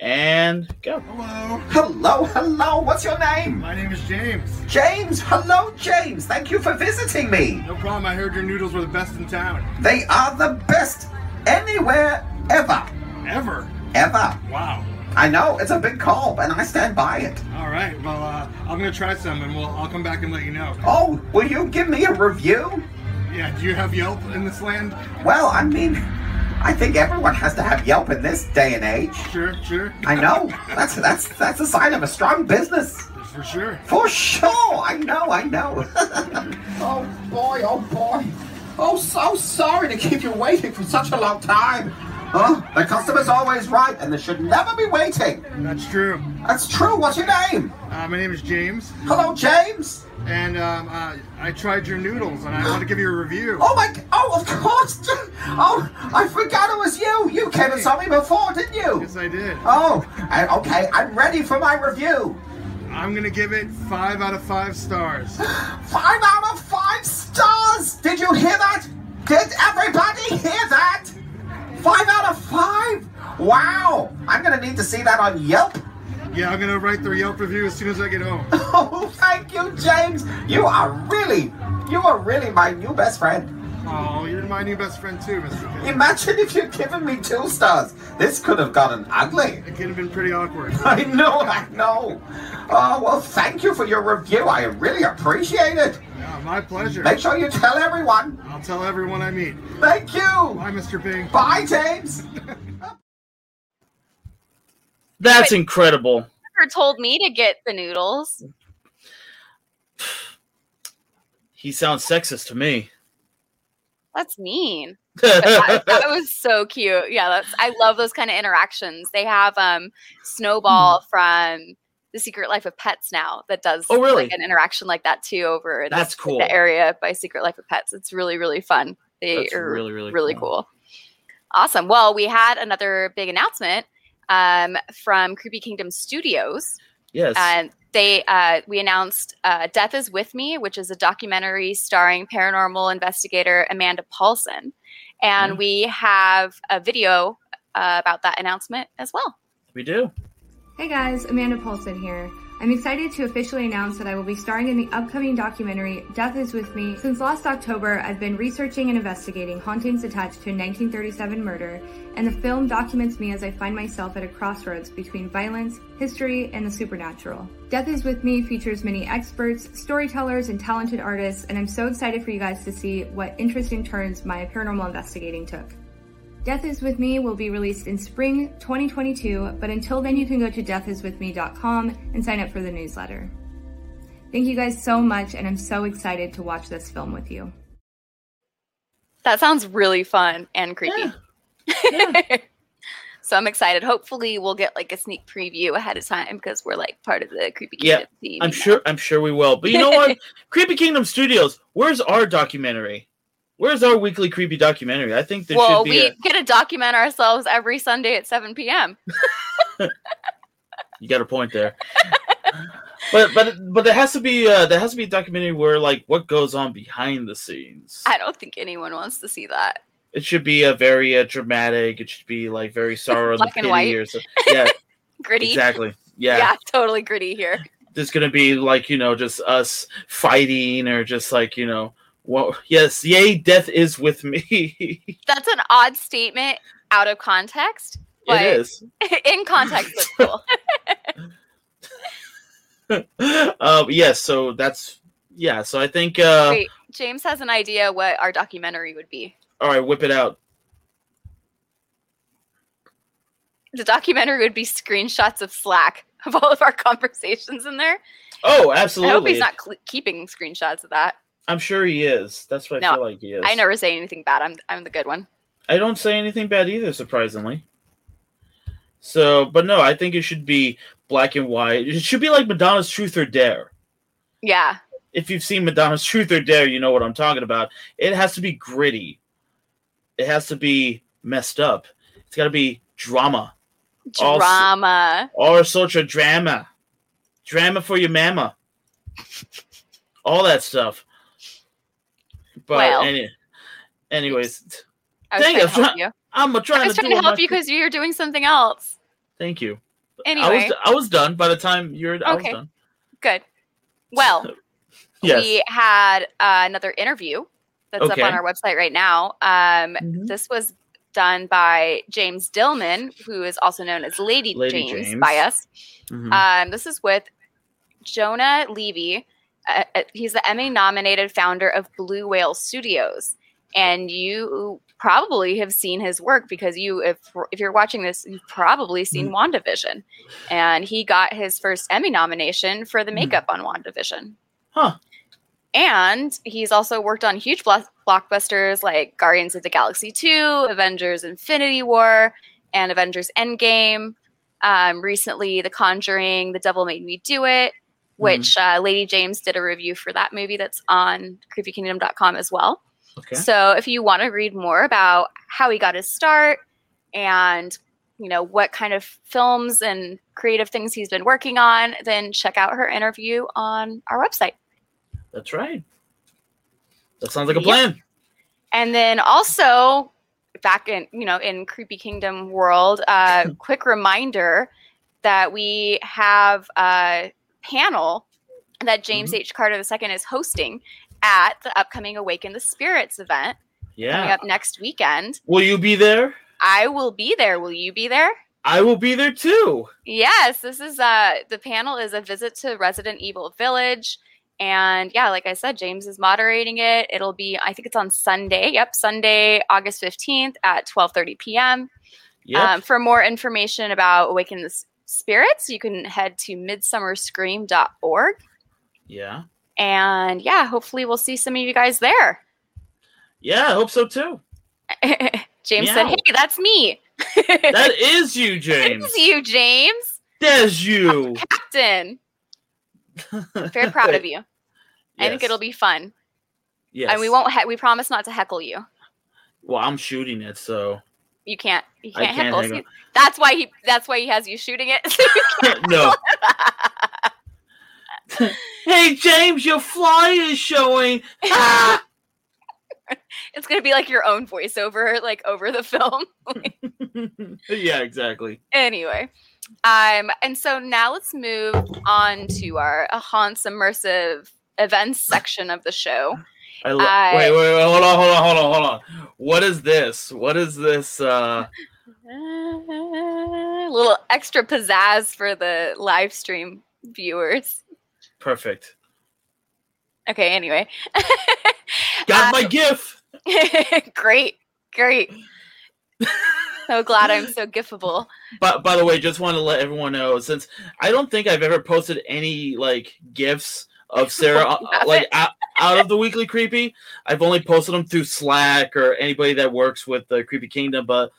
And go. Hello, Hello, hello, what's your name? my name is James. James, hello, James. Thank you for visiting me. No problem, I heard your noodles were the best in town. They are the best anywhere, ever. Ever. Ever. Wow. I know, it's a big call, and I stand by it. All right, well, uh, I'm gonna try some and we'll, I'll come back and let you know. Oh, will you give me a review? Yeah, do you have Yelp in this land? Well, I mean, I think everyone has to have Yelp in this day and age. Sure, sure. I know. That's that's that's a sign of a strong business. For sure. For sure. I know, I know. oh boy, oh boy. Oh, so sorry to keep you waiting for such a long time. Huh? The customer's always right, and they should never be waiting. That's true. That's true. What's your name? Uh, my name is James, Hello, James. and um, uh, I tried your noodles and I want to give you a review. Oh my. Oh, of course. Oh, I forgot it was you. You came and saw me before, didn't you? Yes, I did. Oh, I, okay. I'm ready for my review. I'm gonna give it five out of five stars. Five out of five stars! Did you hear that? Did everybody hear that? Five out of five? Wow! I'm gonna need to see that on Yelp. Yeah, I'm gonna write the Yelp review as soon as I get home. Oh, thank you, James. You are really, you are really my new best friend. Oh, you're my new best friend too, Mr. Ping. Imagine if you'd given me two stars. This could have gotten ugly. It could have been pretty awkward. I know, I know. Oh, well, thank you for your review. I really appreciate it. Yeah, my pleasure. Make sure you tell everyone. I'll tell everyone I meet. Thank you. Bye, Mr. Ping. Bye, James. That's Wait. incredible. Never told me to get the noodles. He sounds sexist to me. That's mean. That, that was so cute. Yeah, that's I love those kind of interactions. They have um Snowball from The Secret Life of Pets now that does. Oh, really? like an interaction like that too over in That's cool. the area by Secret Life of Pets. It's really really fun. They That's are really, really really cool. cool. Awesome. Well, we had another big announcement um, from Creepy Kingdom Studios. yes. and they uh, we announced uh, "Death Is with Me," which is a documentary starring paranormal investigator Amanda Paulson, And Yeah. we have a video uh, about that announcement as well. We do. Hey guys, Amanda Paulson here. I'm excited to officially announce that I will be starring in the upcoming documentary Death is With Me. Since last October, I've been researching and investigating hauntings attached to a 1937 murder, and the film documents me as I find myself at a crossroads between violence, history, and the supernatural. Death is With Me features many experts, storytellers, and talented artists, and I'm so excited for you guys to see what interesting turns my paranormal investigating took. Death is With Me will be released in spring 2022, but until then, you can go to deathiswithme.com and sign up for the newsletter. Thank you guys so much, and I'm so excited to watch this film with you. That sounds really fun and creepy. so I'm excited. Hopefully, we'll get like a sneak preview ahead of time because we're like part of the Creepy Yeah, Kingdom team. I'm now. sure. I'm sure we will. But you know what? Creepy Kingdom Studios. Where's our documentary? Where's our weekly creepy documentary? I think there well, should be. Well, we A, get to document ourselves every Sunday at 7 p.m. you got a point there. but but but there has to be uh, there has to be a documentary where like what goes on behind the scenes. I don't think anyone wants to see that. It should be a very uh, dramatic. It should be like very sorrow Black and white. or so. Yeah, Gritty. exactly. Yeah. Yeah. totally gritty here. there's gonna be like you know just us fighting or just like you know well yes yay death is with me That's an odd statement out of context. But it is in context, it's cool. um yes so that's yeah so i think uh Wait, James has an idea what our documentary would be. All right whip it out The documentary would be screenshots of Slack of all of our conversations in there. oh absolutely. I hope he's not cl- keeping screenshots of that. i'm sure he is that's what i feel like he is I never say anything bad. I'm I'm the good one. I don't say anything bad either, surprisingly. So, but no, I think it should be black and white. It should be like Madonna's Truth or Dare. Yeah. If you've seen Madonna's Truth or Dare, you know what I'm talking about. It has to be gritty. It has to be messed up. It's got to be drama. Drama. All sorts of drama. Drama for your mama. All that stuff. But Well. any, anyways, I was Dang trying it, to help I'm you. I'm trying I was to trying to help you because you're doing something else. Thank you. I Anyway, was I was done by the time you're. I was Okay. done. good. Well, Yes. we had uh, another interview that's Okay. up on our website right now. Um, Mhm. This was done by James Dillman, who is also known as Lady, Lady James, James. by us. Mhm. Um, this is with Jonah Levy. Uh, uh, he's the Emmy nominated founder of Blue Whale Studios. And you probably have seen his work because you, if if you're watching this, you've probably seen WandaVision. And he got his first Emmy nomination for the makeup on WandaVision. Huh. And he's also worked on huge blockbusters like Guardians of the Galaxy 2, Avengers Infinity War, and Avengers Endgame. Um, recently, The Conjuring, The Devil Made Me Do It, which uh, Lady James did a review for that movie that's on creepykingdom.com as well. Okay. So if you want to read more about how he got his start and you know what kind of films and creative things he's been working on, then check out her interview on our website. That's right. That sounds like a Yep. plan. And then also back in you know in Creepy Kingdom world, uh, quick reminder that we have a panel that James H. Carter II is hosting at the upcoming Awaken the Spirits event coming Yeah. up next weekend. Will you be there? I will be there. Will you be there? I will be there too. Yes, this is uh the panel is a visit to Resident Evil Village. And yeah, like I said, James is moderating it. It'll be, I think it's on Sunday. Yep, Sunday, August 15th at 12:30 p.m. Yep. Um, for more information about Awaken the Spirits, you can head to midsummerscream.org. yeah. And yeah, hopefully we'll see some of you guys there. Yeah, I hope so too. James said, "Hey, that's me." That is you, James. It's you, James. There's you. Captain. Very proud of you. I think it'll be fun. Yes. And we won't. He- we promise not to heckle you. Well, I'm shooting it, so You can't. You can't, can't heckle. See, that's why he. That's why he has you shooting it. no. hey, James, your fly is showing. Ah! it's gonna be like your own voiceover, like over the film. yeah, exactly. anyway, um, and so now let's move on to our uh, haunts immersive events section of the show. I lo- I- wait, wait, wait, hold on, hold on, hold on, hold on. What is this? What is this? Uh, A little extra pizzazz for the live stream viewers. perfect. Okay, anyway. Got my Um, GIF. great, great. So glad I'm so gifable. But by the way, just want to let everyone know since I don't think I've ever posted any like gifs of Sarah uh, like out, out of the weekly creepy. I've only posted them through Slack or anybody that works with the Creepy Kingdom. But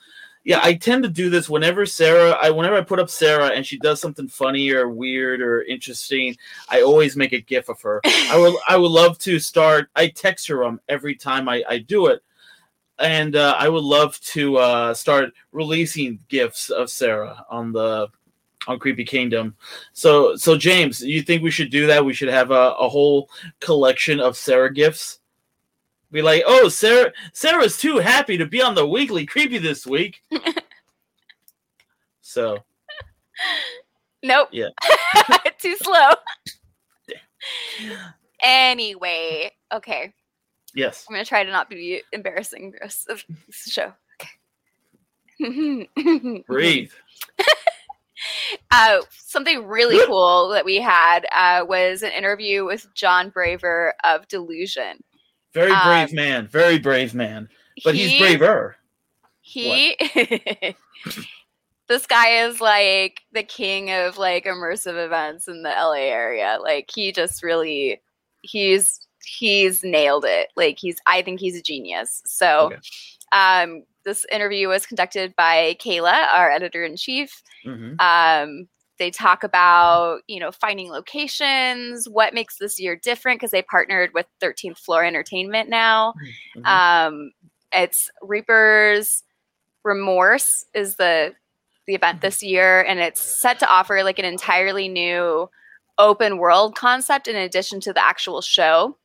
yeah, I tend to do this whenever Sarah. I whenever I put up Sarah and she does something funny or weird or interesting. I always make a gif of her. I would I would love to start. I text her um every time I I do it. And uh, I would love to uh, start releasing gifts of Sarah on the on Creepy Kingdom. So, so James, you think we should do that? We should have a, a whole collection of Sarah gifts. Be like, oh, Sarah, Sarah's too happy to be on the weekly creepy this week. so, Nope. Yeah. Too slow. anyway, okay. Yes, I'm gonna try to not be embarrassing the rest of this show. Okay. breathe. Uh, something really cool that we had uh, was an interview with John Braver of Delusion. Very brave Um, man. Very brave man. But he's braver. He, this guy is like the king of like immersive events in the LA area. Like he just really, he's he's nailed it. Like he's, I think he's a genius. So, Okay. um, this interview was conducted by Kayla, our editor in chief. Mhm. Um, they talk about you know finding locations, what makes this year different because they partnered with 13th Floor Entertainment now. Mhm. Um, it's Reaper's Remorse is the the event this year, and it's set to offer like an entirely new open world concept in addition to the actual show.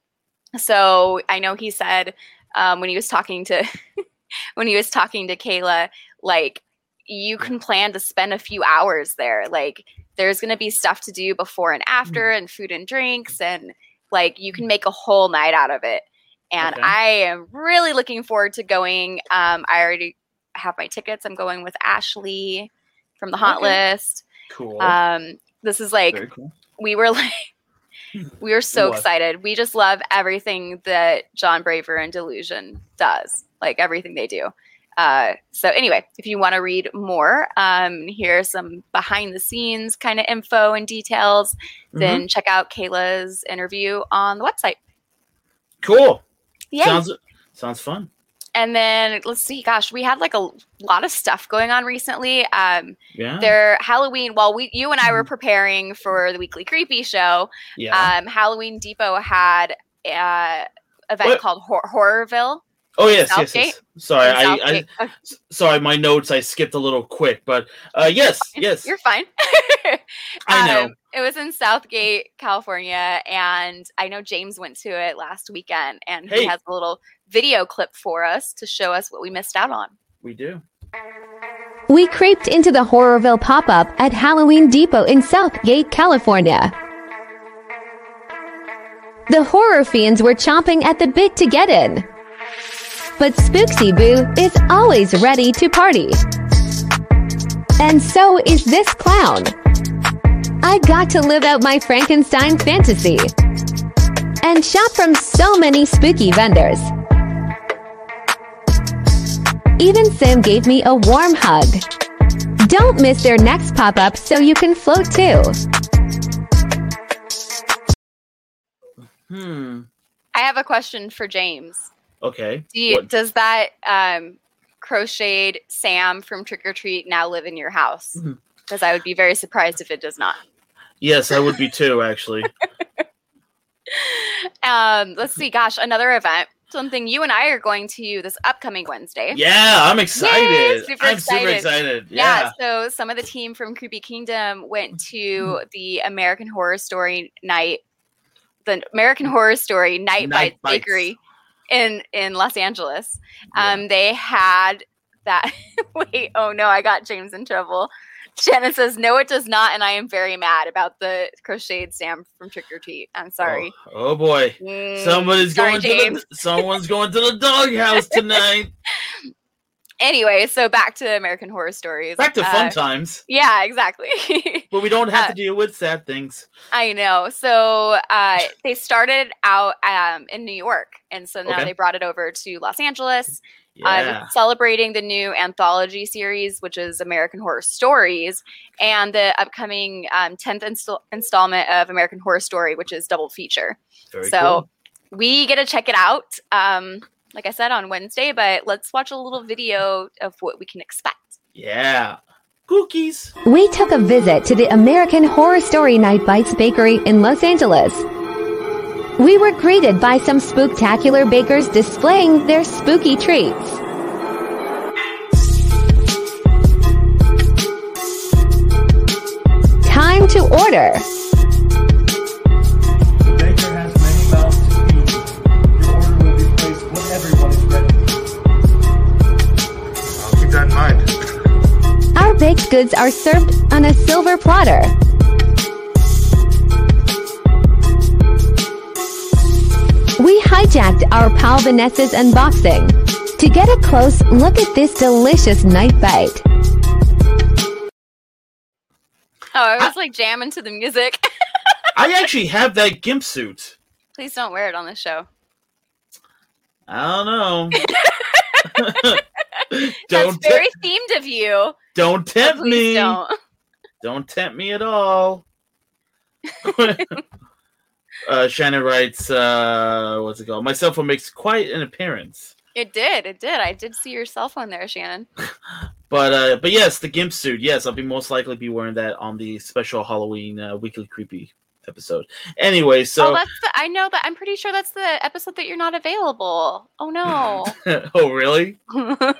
So I know he said um, when he was talking to when he was talking to Kayla, like you can plan to spend a few hours there. Like there's going to be stuff to do before and after, and food and drinks, and like you can make a whole night out of it. And Okay. I am really looking forward to going. Um, I already have my tickets. I'm going with Ashley from the Hot Okay. List. cool. Um, this is like cool. we were like we were so excited. We just love everything that John Braver and Delusion does, like everything they do. Uh, so anyway, if you want to read more, um, here's some behind the scenes kind of info and details. Mm-hmm. Then check out Kayla's interview on the website. Cool. Yeah. Sounds sounds fun. And then let's see, gosh, we had like a lot of stuff going on recently. Um, Yeah. their Halloween. While we, you and I were preparing for the weekly creepy show, yeah. um, Halloween Depot had a event What? called Hor- Horrorville. oh yes, yes, yes. Sorry, I, I. Uh, sorry, my notes I skipped a little quick, but uh yes, yes. You're fine. I know. Um, it was in South Gate, California, and I know James went to it last weekend, and Hey. he has a little video clip for us to show us what we missed out on. We do. We creeped into the Horrorville pop up at Halloween Depot in South Gate, California. The horror fiends were chomping at the bit to get in. But Spooksy Boo is always ready to party. And so is this clown. I got to live out my Frankenstein fantasy and shop from so many spooky vendors. Even Sam gave me a warm hug. Don't miss their next pop up so you can float too. Hmm. I have a question for James. Okay. Do you, does that um, crocheted Sam from Trick or Treat now live in your house? Mhm. Because I would be very surprised if it does not. Yes, I would be too, actually. Um, let's see. Gosh, another event. Something you and I are going to this upcoming Wednesday. Yeah, I'm excited. super I'm super excited. excited. Yeah. Yeah. So some of the team from Creepy Kingdom went to the American Horror Story night, the American Horror Story Night, Night Bites. Bakery in in Los Angeles. Um, they had that. wait, oh no, I got James in trouble. Shannon says, "No, it does not," and I am very mad about the crocheted Sam from Trick or Treat. I'm sorry. Oh, oh boy, Mm, somebody's sorry, going to the, someone's going to the doghouse tonight. Anyway, so back to American Horror Stories. Back to fun Uh, times, Yeah, exactly. but we don't have uh, to deal with sad things. I know. So uh, they started out um, in New York, and so now Okay. they brought it over to Los Angeles. Uh, Yeah, celebrating the new anthology series, which is American Horror Stories, and the upcoming um, 10th install- installment of American Horror Story, which is double feature. very so cool. we get to check it out, um, like I said, on Wednesday, but let's watch a little video of what we can expect. Yeah, cookies. We took a visit to the American Horror Story Night Bites Bakery in Los Angeles. We were greeted by some spooktacular bakers displaying their spooky treats. Time to order. The baker has many mouths to feed. Your order will be placed when everyone is ready. I'll keep that in mind. Our baked goods are served on a silver platter. Hijacked our pal Vanessa's unboxing. To get a close look at this delicious night bite, Oh, I was like jamming to the music. I actually have that gimp suit. Please don't wear it on the show. I don't know. That's don't te- very themed of you. don't tempt me. don't. Don't tempt me at all. Uh, Shannon writes, uh, what's it called? My cell phone makes quite an appearance. It did. It did. I did see your cell phone there, Shannon. But uh, but yes, the gimp suit. Yes, I'll be most likely be wearing that on the special Halloween uh, weekly creepy episode. Anyway, so oh, that's the. I know that. I'm pretty sure that's the episode that you're not available. Oh no. oh really?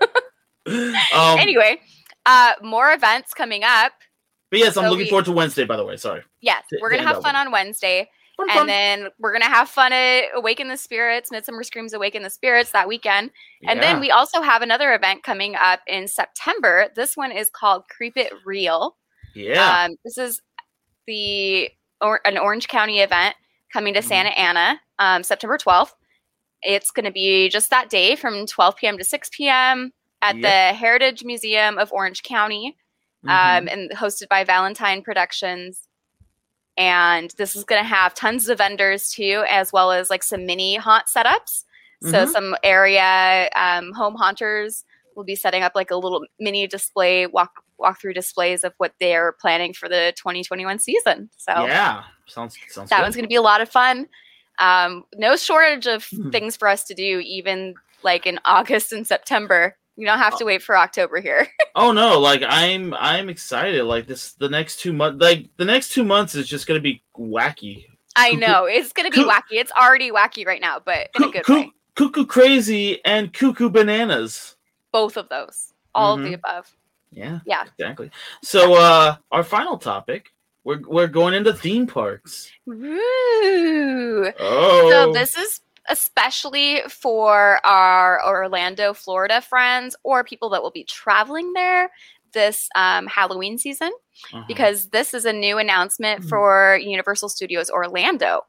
Um, anyway, uh, more events coming up. but yes, I'm so looking we- forward to Wednesday. By the way, sorry. Yes, we're gonna have fun on Wednesday, Fun, and fun. then we're gonna have fun at Awaken the Spirits, Midsummer Screams Awaken the Spirits that weekend, and Yeah. then we also have another event coming up in September. This one is called Creep It Real. yeah, Um, this is the or, an Orange County event coming to Mm-hmm. Santa Ana, um, September 12th. It's going to be just that day from 12 p.m. to 6 p.m. at Yep. the Heritage Museum of Orange County, Mhm. um, and hosted by Valentine Productions. And this is going to have tons of vendors too, as well as like some mini haunt setups. So Mhm. some area um, home haunters will be setting up like a little mini display walk walkthrough displays of what they're planning for the 2021 season. So yeah, sounds sounds that good. one's going to be a lot of fun. Um, no shortage of things for us to do, even like in August and September. You don't have to wait for October here. Oh no, like I'm I'm excited. Like this the next two months like the next two months is just gonna be wacky. I Cuckoo- know it's going to be wacky. It's already wacky right now, but in a good way. Cuckoo crazy and cuckoo bananas. Both of those, all Mhm. of the above. Yeah. Yeah. Exactly. So uh our final topic, we're we're going into theme parks. Ooh. Oh So this is especially for our Orlando, Florida friends or people that will be traveling there this um, Halloween season, Uh-huh. because this is a new announcement Mhm. for Universal Studios Orlando.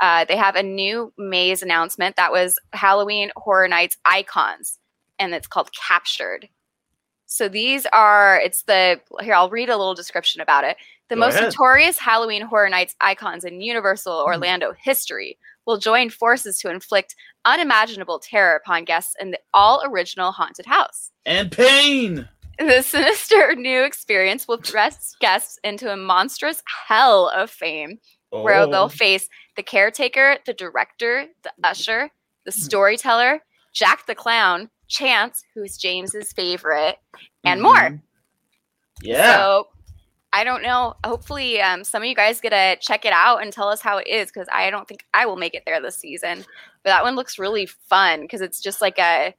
Uh, they have a new maze announcement that was Halloween Horror Nights icons, and it's called Captured. So these are it's the here I'll read a little description about it. The Go most ahead. notorious Halloween Horror Nights icons in Universal Orlando history will join forces to inflict unimaginable terror upon guests in the all original haunted house. and pain. The sinister new experience will thrust guests into a monstrous hell of fame where Oh. they'll face the caretaker, the director, the usher, the Hmm. storyteller, Jack the Clown, Chance, who's James's favorite, and Mhm. more. Yeah. So I don't know. Hopefully, um, some of you guys get to check it out and tell us how it is because I don't think I will make it there this season. But that one looks really fun because it's just like a,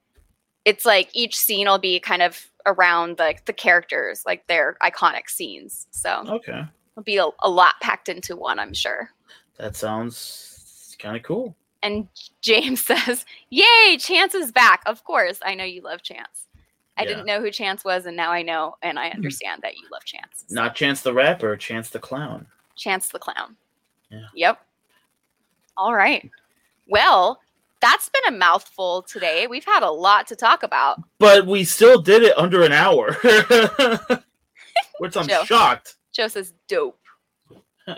it's like each scene will be kind of around like the characters, like their iconic scenes. So okay. it'll be a, a lot packed into one, I'm sure. That sounds kind of cool. And James says, Yay, Chance is back. Of course. I know you love Chance. I Yeah. didn't know who Chance was, and now I know, and I understand that you love Chance. Not Chance the Rapper, Chance the Clown. Chance the Clown. Yeah. Yep. All right. Well, that's been a mouthful today. We've had a lot to talk about. But we still did it under an hour. Which I'm Joe. shocked. Joe says dope.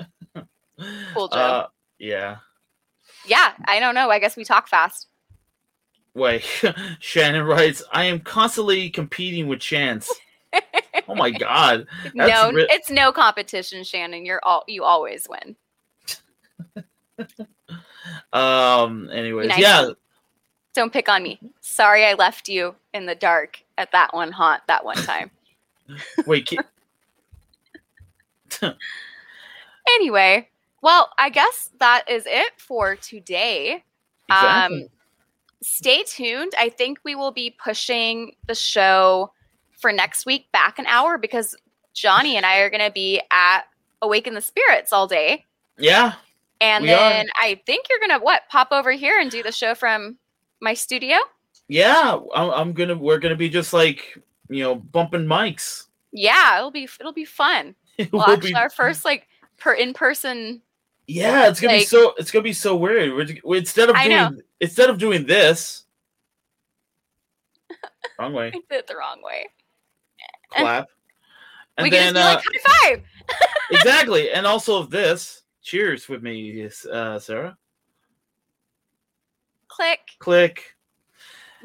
Cool, Joe. Uh, yeah. yeah, I don't know. I guess we talk fast. Wait, Shannon writes, I am constantly competing with Chance. oh my god. That's no, ri- it's no competition, Shannon. You're all you always win. um anyways, yeah. Don't pick on me. Sorry I left you in the dark at that one haunt that one time. Wait, ki- anyway, well, I guess that is it for today. Exactly. Um, stay tuned. I think we will be pushing the show for next week back an hour because Johnny and I are going to be at Awaken the Spirits all day. yeah. And We are. then I think you're going to what? Pop over here and do the show from my studio? Yeah. I'm, I'm gonna we're gonna be just like, you know, bumping mics. Yeah, it'll be it'll be fun. It We'll will actually be- our first like per in person. Yeah, it's gonna be so it's gonna be so weird. We're, instead of I doing know. instead of doing this wrong way, I did it the wrong way. clap. And we can then just be uh, like high five. exactly. And also this. Cheers with me, uh, Sarah. Click. Click.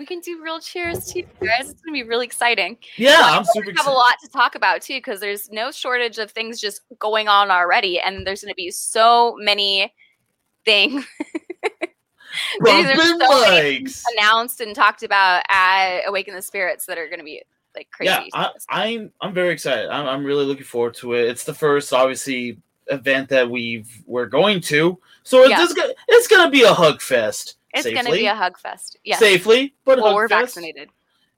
We can do real cheers too, guys. It's gonna be really exciting. Yeah, I I'm super have a lot to talk about too, because there's no shortage of things just going on already, and there's gonna be so many things. There's Bumping so many announced and talked about at Awaken the Spirits that are gonna be like crazy. Yeah, I, I'm I'm very excited. I'm I'm really looking forward to it. It's the first, obviously, event that we've we're going to, so it's Yeah. gonna it's gonna be a hug fest. It's safely. gonna be a hug fest. Yeah. Safely, but well, hug we're fest. vaccinated.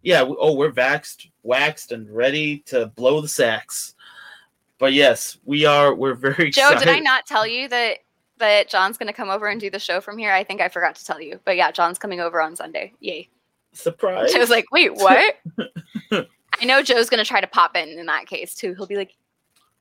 Yeah. We, oh, we're vaxxed, waxed, and ready to blow the sacks. But yes, we are. We're very Joe, excited. did I not tell you that that John's gonna come over and do the show from here? I think I forgot to tell you, but yeah, John's coming over on Sunday. Yay! Surprise! I was like, wait, what? I know Joe's gonna try to pop in in that case too. He'll be like,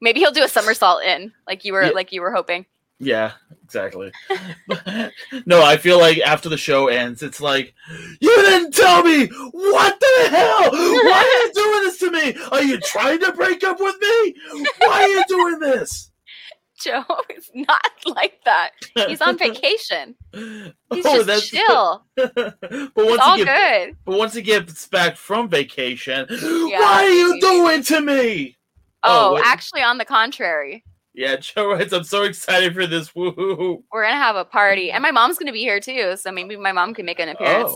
maybe he'll do a somersault in, like you were, Yeah. like you were hoping. Yeah, exactly. no, I feel like after the show ends, it's like, you didn't tell me! What the hell? Why are you doing this to me? Are you trying to break up with me? Why are you doing this? Joe is not like that. He's on vacation. He's Oh, just chill. but It's once all he get, good. but once he gets back from vacation, Yeah, what are you doing to me? Oh, oh wait. actually, on the contrary, Yeah, Joe writes, I'm so excited for this. Woo! we're gonna have a party, and my mom's gonna be here too. So maybe my mom can make an appearance.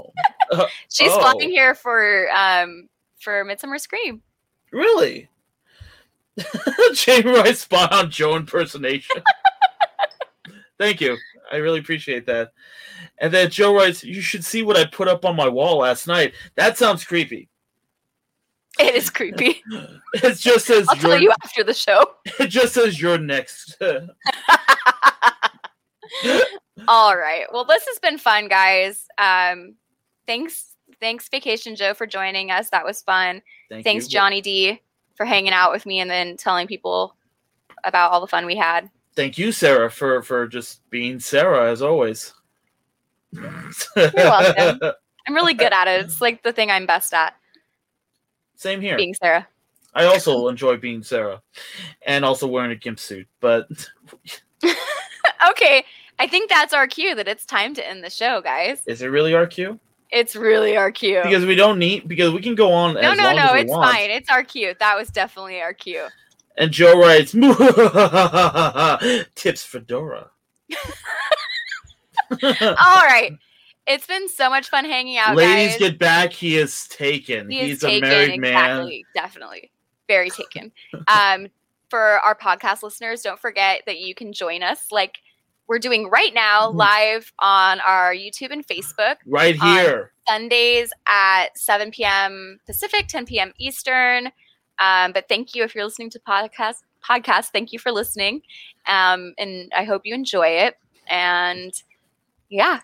Oh, She's oh. flying here for um for Midsummer Scream. Really? Jamie writes spot on Joe impersonation. Thank you. I really appreciate that. And then Joe writes, You should see what I put up on my wall last night. That sounds creepy. It is creepy. It just says I'll tell you're after the show. it just says you're next. All right. Well, this has been fun, guys. Um, thanks, thanks, Vacation Joe, for joining us. That was fun. Thank thanks, you. Johnny D, for hanging out with me and then telling people about all the fun we had. Thank you, Sarah, for for just being Sarah as always. You're welcome. I'm really good at it. It's like the thing I'm best at, Same here. being Sarah. I also enjoy being Sarah, and also wearing a gimp suit. But Okay, I think that's our cue that it's time to end the show, guys. is it really our cue? It's really our cue. Because we don't need because we can go on no, as no, no, it's want. fine. It's our cue. That was definitely our cue. And Joe writes, tips for Dora. All right. It's been so much fun hanging out, Ladies guys. get back. He is taken. He is He's taken, a married man. exactly, definitely. Very taken. um, for our podcast listeners, don't forget that you can join us like we're doing right now Mm-hmm. live on our YouTube and Facebook. Right here. Sundays at 7 p.m. Pacific, 10 p.m. Eastern. Um, but thank you if you're listening to podcast podcast. Thank you for listening, um, and I hope you enjoy it. And yeah,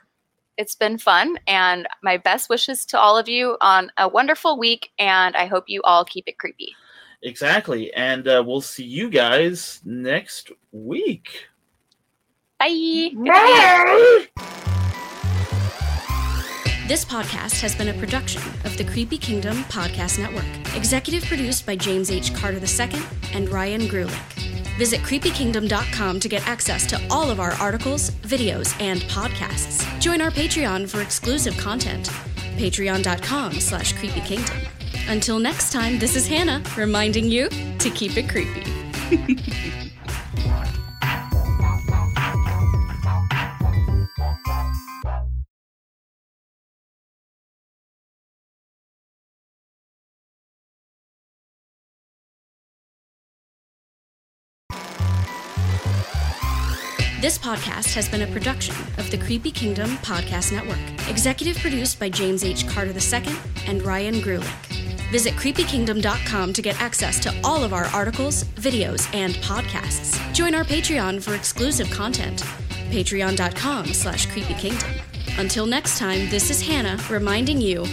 It's been fun, and my best wishes to all of you on a wonderful week. And I hope you all keep it creepy. Exactly. And uh, we'll see you guys next week. Bye. This podcast has been a production of the Creepy Kingdom Podcast Network. Executive produced by James H. Carter II and Ryan Grulick. Visit creepykingdom.com to get access to all of our articles, videos, and podcasts. Join our Patreon for exclusive content. Patreon.com slash creepykingdom. Until next time, this is Hannah reminding you to keep it creepy. This podcast has been a production of the Creepy Kingdom Podcast Network. Executive produced by James H. Carter II and Ryan Grulick. Visit creepykingdom.com to get access to all of our articles, videos, and podcasts. Join our Patreon for exclusive content. Patreon.com slash creepykingdom. Until next time, this is Hannah reminding you